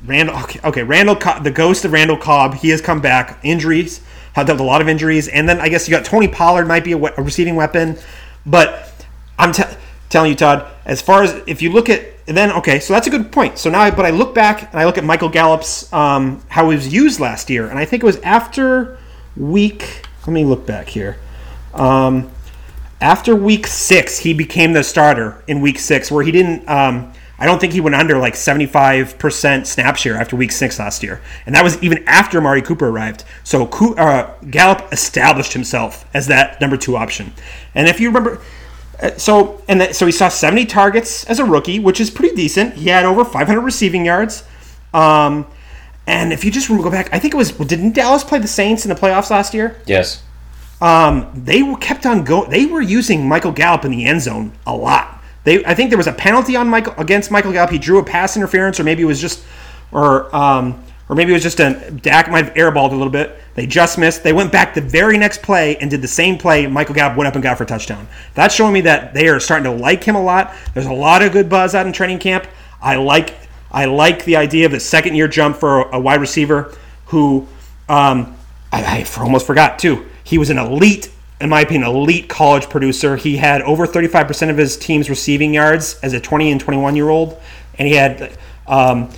Randall, okay, okay, Randall, Cobb, the ghost of Randall Cobb, he has come back. Injuries, had dealt with a lot of injuries, and then I guess you got Tony Pollard might be a, we- a receiving weapon, but I'm te- telling you, Todd, as far as if you look at and then okay, so that's a good point. So now, I, but I look back and I look at Michael Gallup's um, how he was used last year, and I think it was after week. Let me look back here. Um, after week six, he became the starter in week six, where he didn't. Um, I don't think he went under like 75% snap share after week six last year. And that was even after Mari Cooper arrived. So uh, Gallup established himself as that number two option. And if you remember, so and that, so he saw 70 targets as a rookie, which is pretty decent. He had over 500 receiving yards. Um, and if you just go back, I think it was, didn't Dallas play the Saints in the playoffs last year? Yes. um, they were kept on go. They were using Michael Gallup in the end zone a lot. They, I think there was a penalty on Michael against Michael Gallup. He drew a pass interference, or maybe it was just, or um, or maybe it was just a Dak might have airballed a little bit. They just missed. They went back the very next play and did the same play. Michael Gallup went up and got for a touchdown. That's showing me that they are starting to like him a lot. There's a lot of good buzz out in training camp. I like I like the idea of the second year jump for a wide receiver who um, I, I almost forgot too. He was an elite, in my opinion, elite college producer. He had over 35% of his team's receiving yards as a 20 and 21 year old, and he had um,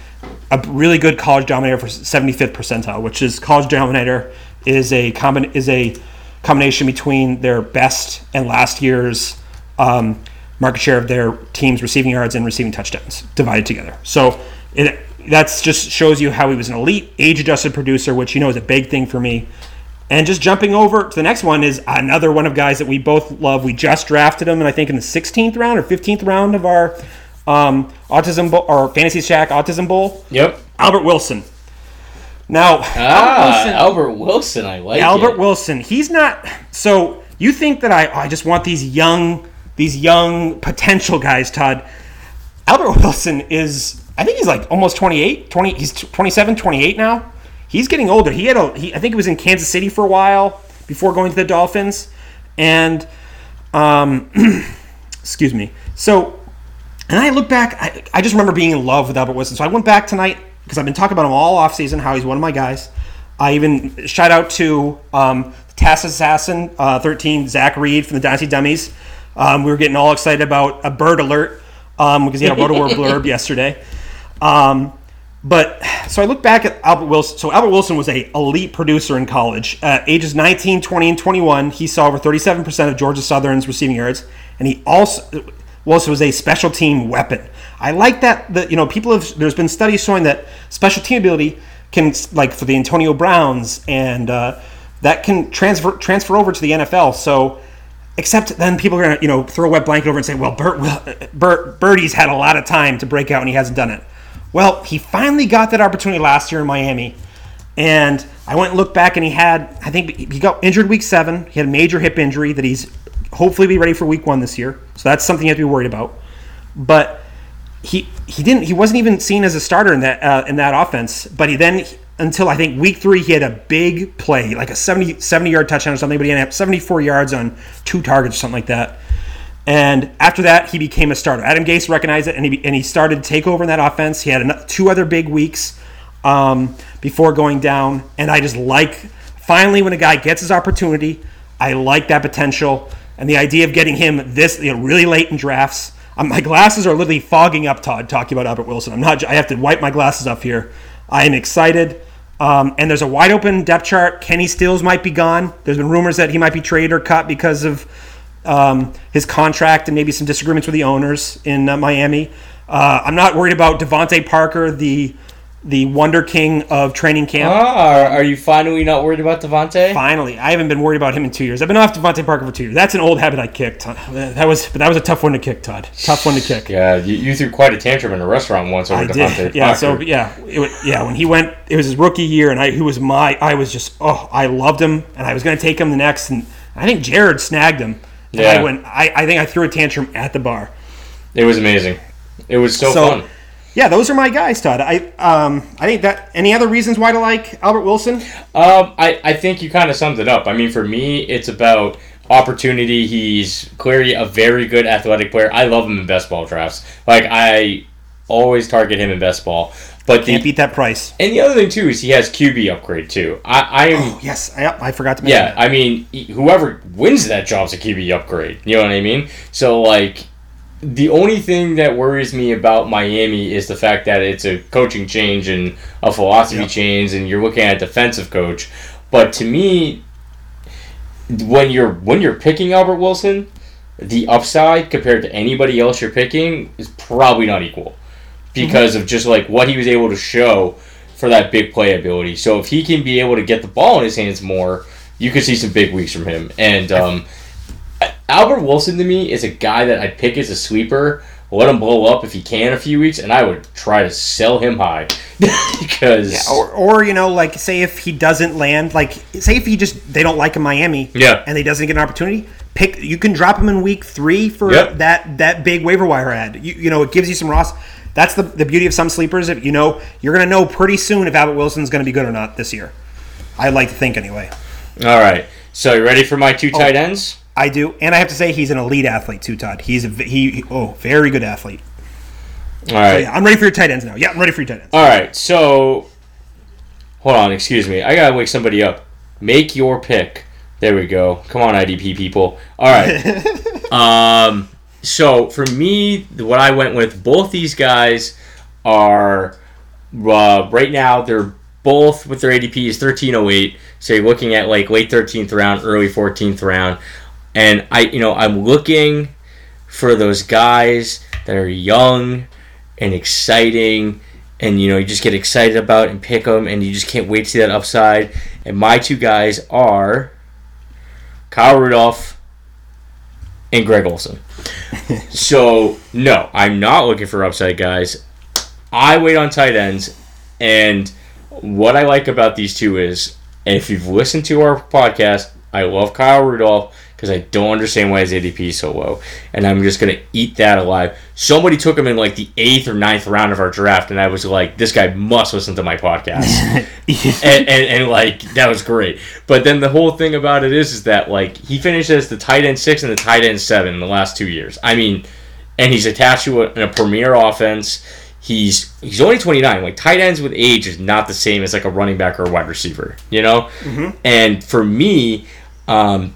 a really good college dominator for 75th percentile, which is college dominator is a combin- is a combination between their best and last year's um, market share of their team's receiving yards and receiving touchdowns divided together. So it that's just shows you how he was an elite age adjusted producer, which you know is a big thing for me. And just jumping over to the next one is another one of guys that we both love. We just drafted him, and I think in the 16th round or 15th round of our um, autism bowl, or fantasy shack autism bowl. Yep. Albert Wilson. Now, Ah, Albert Wilson. I like Albert it. Wilson. He's not. So you think that I? oh, I just want these young, these young potential guys, Todd. Albert Wilson is. I think he's like almost 28, 20. He's 27, 28 now. He's getting older. He had a. He, I think he was in Kansas City for a while before going to the Dolphins, and um, excuse me. So and I look back, I, I just remember being in love with Albert Wilson. So I went back tonight because I've been talking about him all offseason, how he's one of my guys. I even shout out to um, Tass Assassin uh, 13, Zach Reed from the Dynasty Dummies. Um, we were getting all excited about a bird alert um, because he had a RotoWorld blurb yesterday. Um, but so I look back at Albert Wilson. So Albert Wilson was a elite producer in college. Uh, ages 19, 20, and 21, he saw over 37% of Georgia Southern's receiving yards, and he also Wilson was a special team weapon. I like that. That you know, people have. There's been studies showing that special team ability can, like for the Antonio Browns, and uh, that can transfer transfer over to the NFL. So. Except then people are gonna, you know, throw a wet blanket over and say, "Well, Bert, Bert, Birdie's had a lot of time to break out and he hasn't done it." Well, he finally got that opportunity last year in Miami, and I went and looked back, and he had, I think, he got injured week seven. He had a major hip injury that he's hopefully be ready for week one this year. So that's something you have to be worried about. But he he didn't he wasn't even seen as a starter in that uh, in that offense. But he then until I think week three he had a big play like a 70, 70 yard touchdown or something. But he ended up seventy four yards on two targets or something like that. And after that, he became a starter. Adam Gase recognized it, and he, and he started to take over in that offense. He had two other big weeks um, before going down. And I just like, finally, when a guy gets his opportunity, I like that potential. And the idea of getting him this you know, really late in drafts. Um, my glasses are literally fogging up, Todd, talking about Albert Wilson. I'm not, I have to wipe my glasses up here. I am excited. Um, and there's a wide open depth chart. Kenny Stills might be gone. There's been rumors that he might be traded or cut because of um, his contract and maybe some disagreements with the owners in uh, Miami. Uh, I'm not worried about DeVante Parker, the the Wonder King of training camp. Ah, are you finally not worried about DeVante? Finally, I haven't been worried about him in two years. I've been off DeVante Parker for two years. That's an old habit I kicked. That was, but that was a tough one to kick, Todd. Tough one to kick. Yeah, you, you threw quite a tantrum in a restaurant once over I DeVante did. Yeah. So yeah, it, yeah. When he went, it was his rookie year, and I, he was my. I was just, oh, I loved him, and I was going to take him the next, and I think Jared snagged him. And Yeah. I went. I, I think I threw a tantrum at the bar. It was amazing. It was so, So- fun. Yeah, those are my guys, Todd. I um, I think that. Any other reasons why to like Albert Wilson? Um, I, I think you kind of summed it up. I mean, for me, it's about opportunity. He's clearly a very good athletic player. I love him in best ball drafts. Like, I always target him in best ball. But Can't the, beat that price. and the other thing, too, is he has QB upgrade, too. I, I am. Yes, I, I forgot to mention. Yeah, I mean, whoever wins that job's a QB upgrade. You know what I mean? So, like, the only thing that worries me about Miami is the fact that it's a coaching change and a philosophy Yep. change, and you're looking at a defensive coach. But to me, when you're when you're picking Albert Wilson, the upside compared to anybody else you're picking is probably not equal because of just like what he was able to show for that big play ability. So if he can be able to get the ball in his hands more, you could see some big weeks from him. And um, Albert Wilson to me is a guy that I'd pick as a sleeper, let him blow up if he can a few weeks, and I would try to sell him high because Or, or you know, like say if he doesn't land, like say if he just they don't like him Miami, Yeah. and he doesn't get an opportunity, pick you can drop him in week three for Yep. that that big waiver wire ad. You, you know, it gives you some Ross. That's the the beauty of some sleepers. If you know, you're gonna know pretty soon if Albert Wilson's gonna be good or not this year. I like to think anyway. all right. So you ready for my two oh. tight ends? I do, and I have to say he's an elite athlete too, Todd. He's a, he, he- oh very good athlete. All right. Yeah, I'm ready for your tight ends now. Yeah, I'm ready for your tight ends. All right, so hold on, excuse me. I gotta wake somebody up. Make your pick. There we go. Come on, IDP people. All right. um, so for me, what I went with, both these guys are uh, right now. They're both with their ADPs 1308. So you're looking at like late 13th round, early 14th round, and I, you know, I'm looking for those guys that are young and exciting. And you know you just get excited about and pick them and you just can't wait to see that upside. And my two guys are Kyle Rudolph and Greg Olsen. So no I'm not looking for upside guys. I wait on tight ends and what I like about these two is if you've listened to our podcast I love Kyle Rudolph because I don't understand why his ADP is so low, and I'm just gonna eat that alive. Somebody took him in like the eighth or ninth round of our draft, and I was like, this guy must listen to my podcast, and, and and like that was great. But then the whole thing about it is, is that like he finished as the tight end six and the tight end seven in the last two years. I mean, and he's attached to a, a premier offense. He's he's only 29. Like tight ends with age is not the same as like a running back or a wide receiver, you know. And for me, um,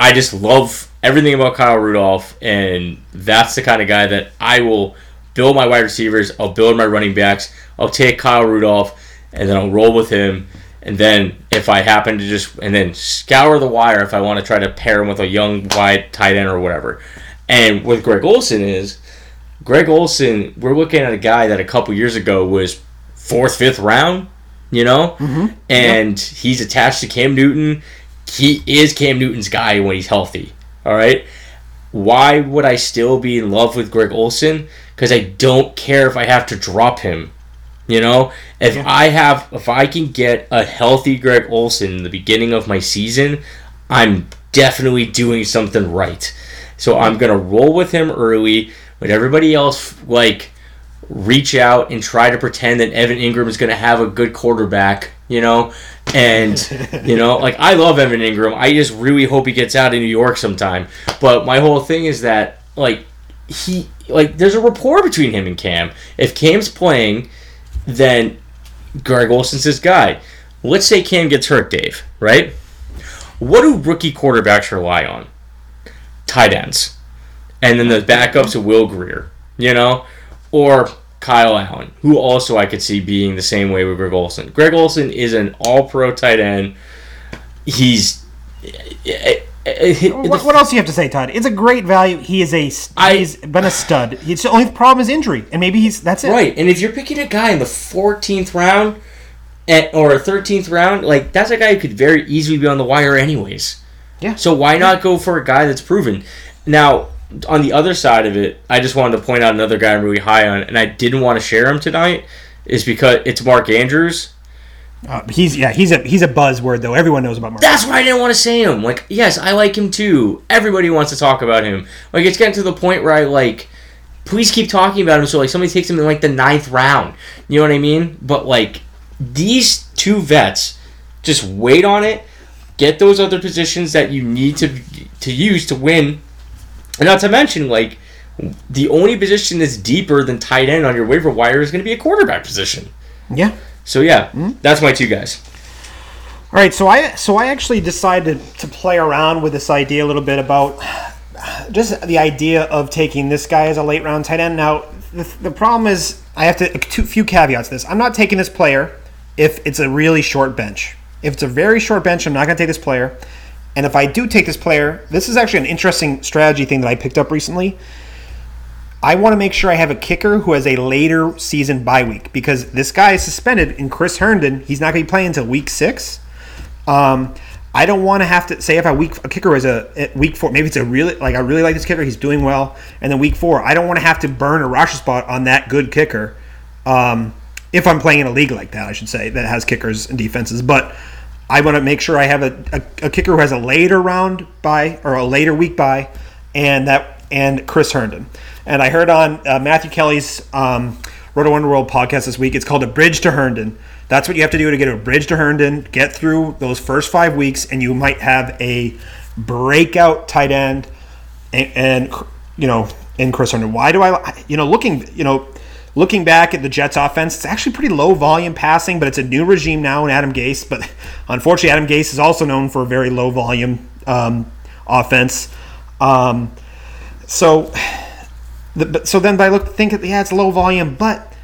I just love everything about Kyle Rudolph, and that's the kind of guy that I will build my wide receivers. I'll build my running backs. I'll take Kyle Rudolph, and then I'll roll with him. And then if I happen to just and then scour the wire if I want to try to pair him with a young wide tight end or whatever. And with Greg Olsen is Greg Olsen. We're looking at a guy that a couple years ago was fourth, fifth round. You know, mm-hmm. and he's attached to Cam Newton he is Cam Newton's guy when he's healthy. All right. Why would I still be in love with Greg Olsen? Because I don't care if I have to drop him. You know, if I have, if I can get a healthy Greg Olsen in the beginning of my season, I'm definitely doing something right. So I'm gonna roll with him early. But everybody else, like, reach out and try to pretend that Evan Engram is going to have a good quarterback, you know? And, you know, like, I love Evan Engram. I just really hope he gets out of New York sometime. But my whole thing is that, like, he, like, there's a rapport between him and Cam. If Cam's playing, then Greg Olsen's his guy. Let's say Cam gets hurt, Dave, right? What do rookie quarterbacks rely on? Tight ends. And then the backups of Will Grier, you know? Or Kyle Allen, who also I could see being the same way with Greg Olsen. Greg Olsen is an all pro tight end. He's what, what, else do you have to say, Todd? It's a great value. He is a I, he's been a stud. His only problem is injury, and maybe he's that's it. Right, and if you're picking a guy in the 14th round at, or a 13th round, like that's a guy who could very easily be on the wire anyways. Yeah. So why not go for a guy that's proven? Now, on the other side of it, I just wanted to point out another guy I'm really high on, and I didn't want to share him tonight, is because it's Mark Andrews. Uh, he's yeah he's a he's a buzzword though everyone knows about Mark. That's why I didn't want to say him. Like yes, I like him too. Everybody wants to talk about him. Like it's getting to the point where I like, please keep talking about him. So like somebody takes him in like the ninth round. You know what I mean? But like these two vets, just wait on it. Get those other positions that you need to to use to win, and not to mention like the only position that's deeper than tight end on your waiver wire is going to be a quarterback position. Yeah. So yeah, mm-hmm. that's my two guys. All right, so I so I actually decided to play around with this idea a little bit about just the idea of taking this guy as a late round tight end. Now, the, the problem is I have to a few caveats to this. I'm not taking this player if it's a really short bench. If it's a very short bench, I'm not going to take this player. And if I do take this player, this is actually an interesting strategy thing that I picked up recently. I want to make sure I have a kicker who has a later season bye week because this guy is suspended in Chris Herndon. He's not going to be playing until week six. Um, I don't want to have to say if I week a kicker is a week four. Maybe it's a really like I really like this kicker. He's doing well, and then week four, I don't want to have to burn a roster spot on that good kicker. Um, if I'm playing in a league like that, I should say that has kickers and defenses. But I want to make sure I have a, a, a kicker who has a later round bye or a later week bye, and that and Chris Herndon. And I heard on uh, Matthew Kelley's um, Roto Underworld podcast this week, it's called A Bridge to Herndon. That's what you have to do to get a bridge to Herndon, get through those first five weeks, and you might have a breakout tight end and, and you know, in Chris Herndon. Why do I, you know, looking, you know, looking back at the Jets offense, it's actually pretty low volume passing, but it's a new regime now in Adam Gase. But unfortunately, Adam Gase is also known for a very low volume um, offense. Um, so the, so then by look think that yeah it's low volume, but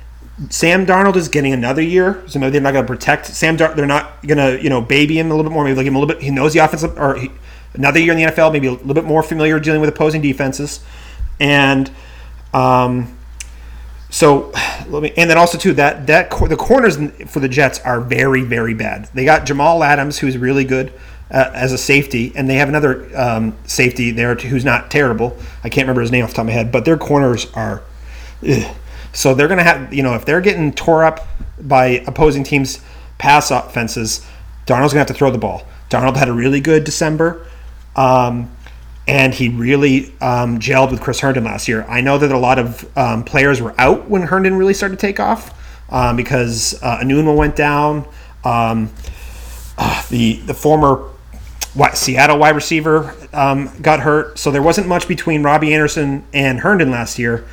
Sam Darnold is getting another year, so maybe they're not going to protect Sam. Dar- they're not going to you know baby him a little bit more. Maybe like him a little bit. He knows the offense, or he, another year in the NFL, maybe a little bit more familiar dealing with opposing defenses, and um, so let me and then also too that that the corners for the Jets are very very bad. They got Jamal Adams who's really good uh, as a safety, and they have another um, safety there who's not terrible. I can't remember his name off the top of my head, but their corners are. Ugh. So they're to have, you know, if they're getting tore up by opposing teams' pass offenses, Darnold's to have to throw the ball. Darnold had a really good December, um, and he really um, gelled with Chris Herndon last year. I know that a lot of um, players were out when Herndon really started to take off um, because uh, went down. Uh, the the former Seattle wide receiver um, got hurt, so there wasn't much between Robbie Anderson and Herndon last year.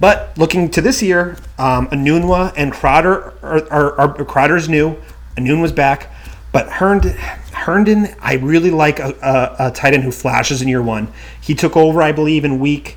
But looking to this year, um, Enunwa and Crowder are, are, are Crowder's new. Enunwa's back, but Herndon, Herndon, I really like a, a, a, tight end who flashes in year one. He took over, I believe, in week.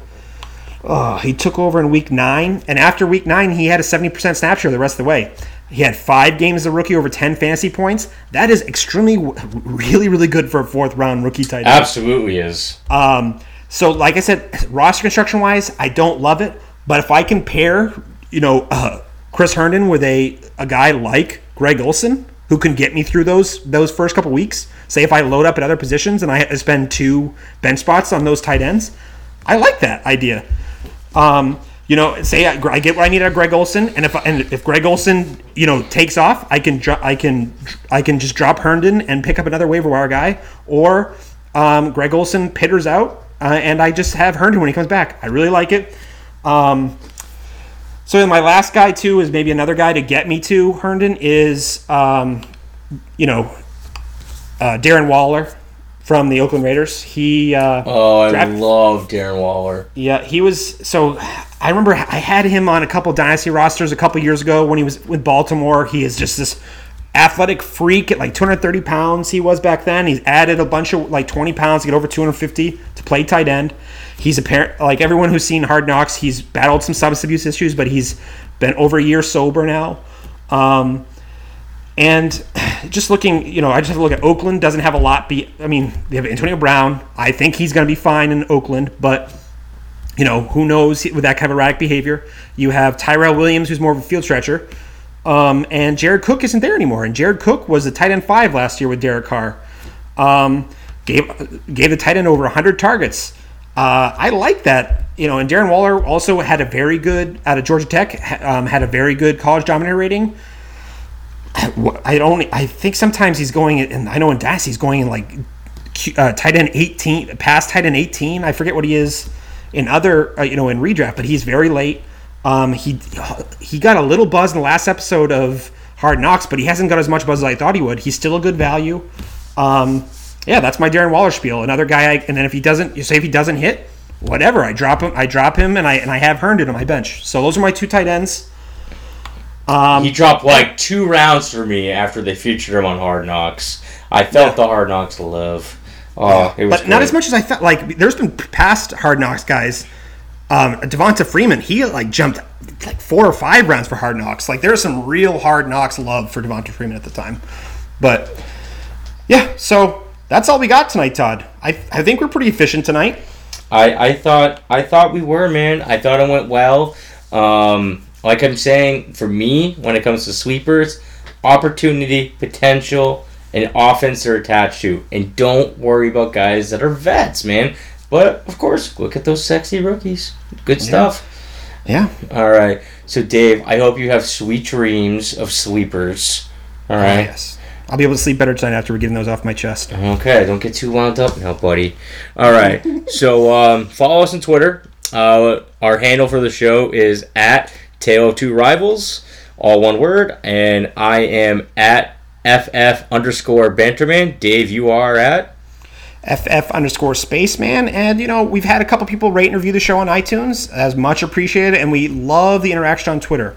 Oh, he took over in week nine, and after week nine, he had a seventy percent snap share the rest of the way. He had five games as a rookie over 10 fantasy points. That is extremely, really, really good for a fourth round rookie tight end. Absolutely is. Um, so, like I said, roster construction wise, I don't love it. But if I pair, you know, uh, Chris Herndon with a, a guy like Greg Olsen, who can get me through those those first couple weeks, say if I load up at other positions and I spend two bench spots on those tight ends, I like that idea. Um, you know, say I, I, get what I need out of Greg Olsen, and if and if Greg Olsen you know, takes off, I can I can I can just drop Herndon and pick up another waiver wire guy, or um, Greg Olsen pitters out, uh, and I just have Herndon when he comes back. I really like it. Um, so then my last guy too is maybe another guy to get me to Herndon is, um, you know, uh, Darren Waller from the Oakland Raiders. He uh, oh, I love Darren Waller. Yeah, he was so I remember I had him on a couple dynasty rosters a couple years ago when he was with Baltimore. He is just this athletic freak at like 230 pounds. He was back then. He's added a bunch of like 20 pounds to get over 250 to play tight end. He's a parent like everyone who's seen Hard Knocks. He's battled some substance abuse issues, but he's been over a year sober now. Um, and just looking, you know, I just have to look at Oakland. Doesn't have a lot. Be I mean, they have Antonio Brown. I think he's going to be fine in Oakland, but you know, who knows with that kind of erratic behavior. You have Tyrell Williams, who's more of a field stretcher, um, and Jared Cook isn't there anymore. And Jared Cook was the tight end five last year with Derek Carr. Um, gave gave the tight end over 100 targets. Uh, I like that, you know. And Darren Waller also had a very good out of Georgia Tech, um, had a very good college dominator rating. I don't. I think sometimes he's going, and I know in DAS he's going in like uh, tight end 18, past tight end 18. I forget what he is in other, uh, you know, in redraft, but he's very late. Um, he he got a little buzz in the last episode of Hard Knocks, but he hasn't got as much buzz as I thought he would. He's still a good value. Um, yeah, that's my Darren Waller spiel. Another guy, I, and then if he doesn't, you say if he doesn't hit, whatever. I drop him. I drop him, and I and I have Herndon on my bench. So those are my two tight ends. Um, he dropped like two rounds for me after they featured him on Hard Knocks. I felt yeah. the Hard Knocks love. Oh, but great. not as much as I thought. Like, there's been past Hard Knocks guys. Um, Devonta Freeman, he like jumped like four or five rounds for Hard Knocks. Like, there's some real Hard Knocks love for Devonta Freeman at the time. But yeah, so that's all we got tonight, Todd. I, I think we're pretty efficient tonight. I, I thought I thought we were, man. I thought it went well. Um, like I'm saying, for me, when it comes to sweepers, opportunity, potential, and offense are attached to. And don't worry about guys that are vets, man. But of course, look at those sexy rookies. Good stuff. Yeah. All right. So, Dave, I hope you have sweet dreams of sleepers. All right. Oh, yes. I'll be able to sleep better tonight after we're getting those off my chest. Okay, don't get too wound up now, buddy. All right, so um, follow us on Twitter. Uh, our handle for the show is at Tale of Two Rivals, all one word, and I am at FF underscore Banterman. Dave, you are at FF underscore Spaceman. And, you know, we've had a couple people rate and review the show on iTunes, as much appreciated, and we love the interaction on Twitter.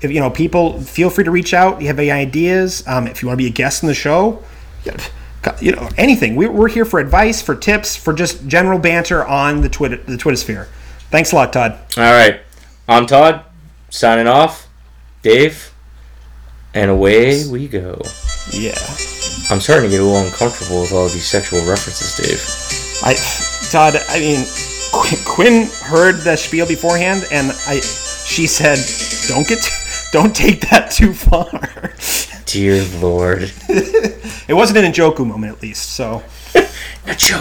If you know people feel free to reach out. You have any ideas um, if you want to be a guest in the show you know anything. We, we're here for advice for tips for just general banter on the twitter the twitter sphere. Thanks a lot todd. All right. I'm todd signing off. Dave and away we go. Yeah i'm starting to get a little uncomfortable with all these sexual references dave i todd i mean quinn heard the spiel beforehand and i she said don't get too don't take that too far. Dear Lord. it wasn't an Njoku moment, at least, so. Njoku.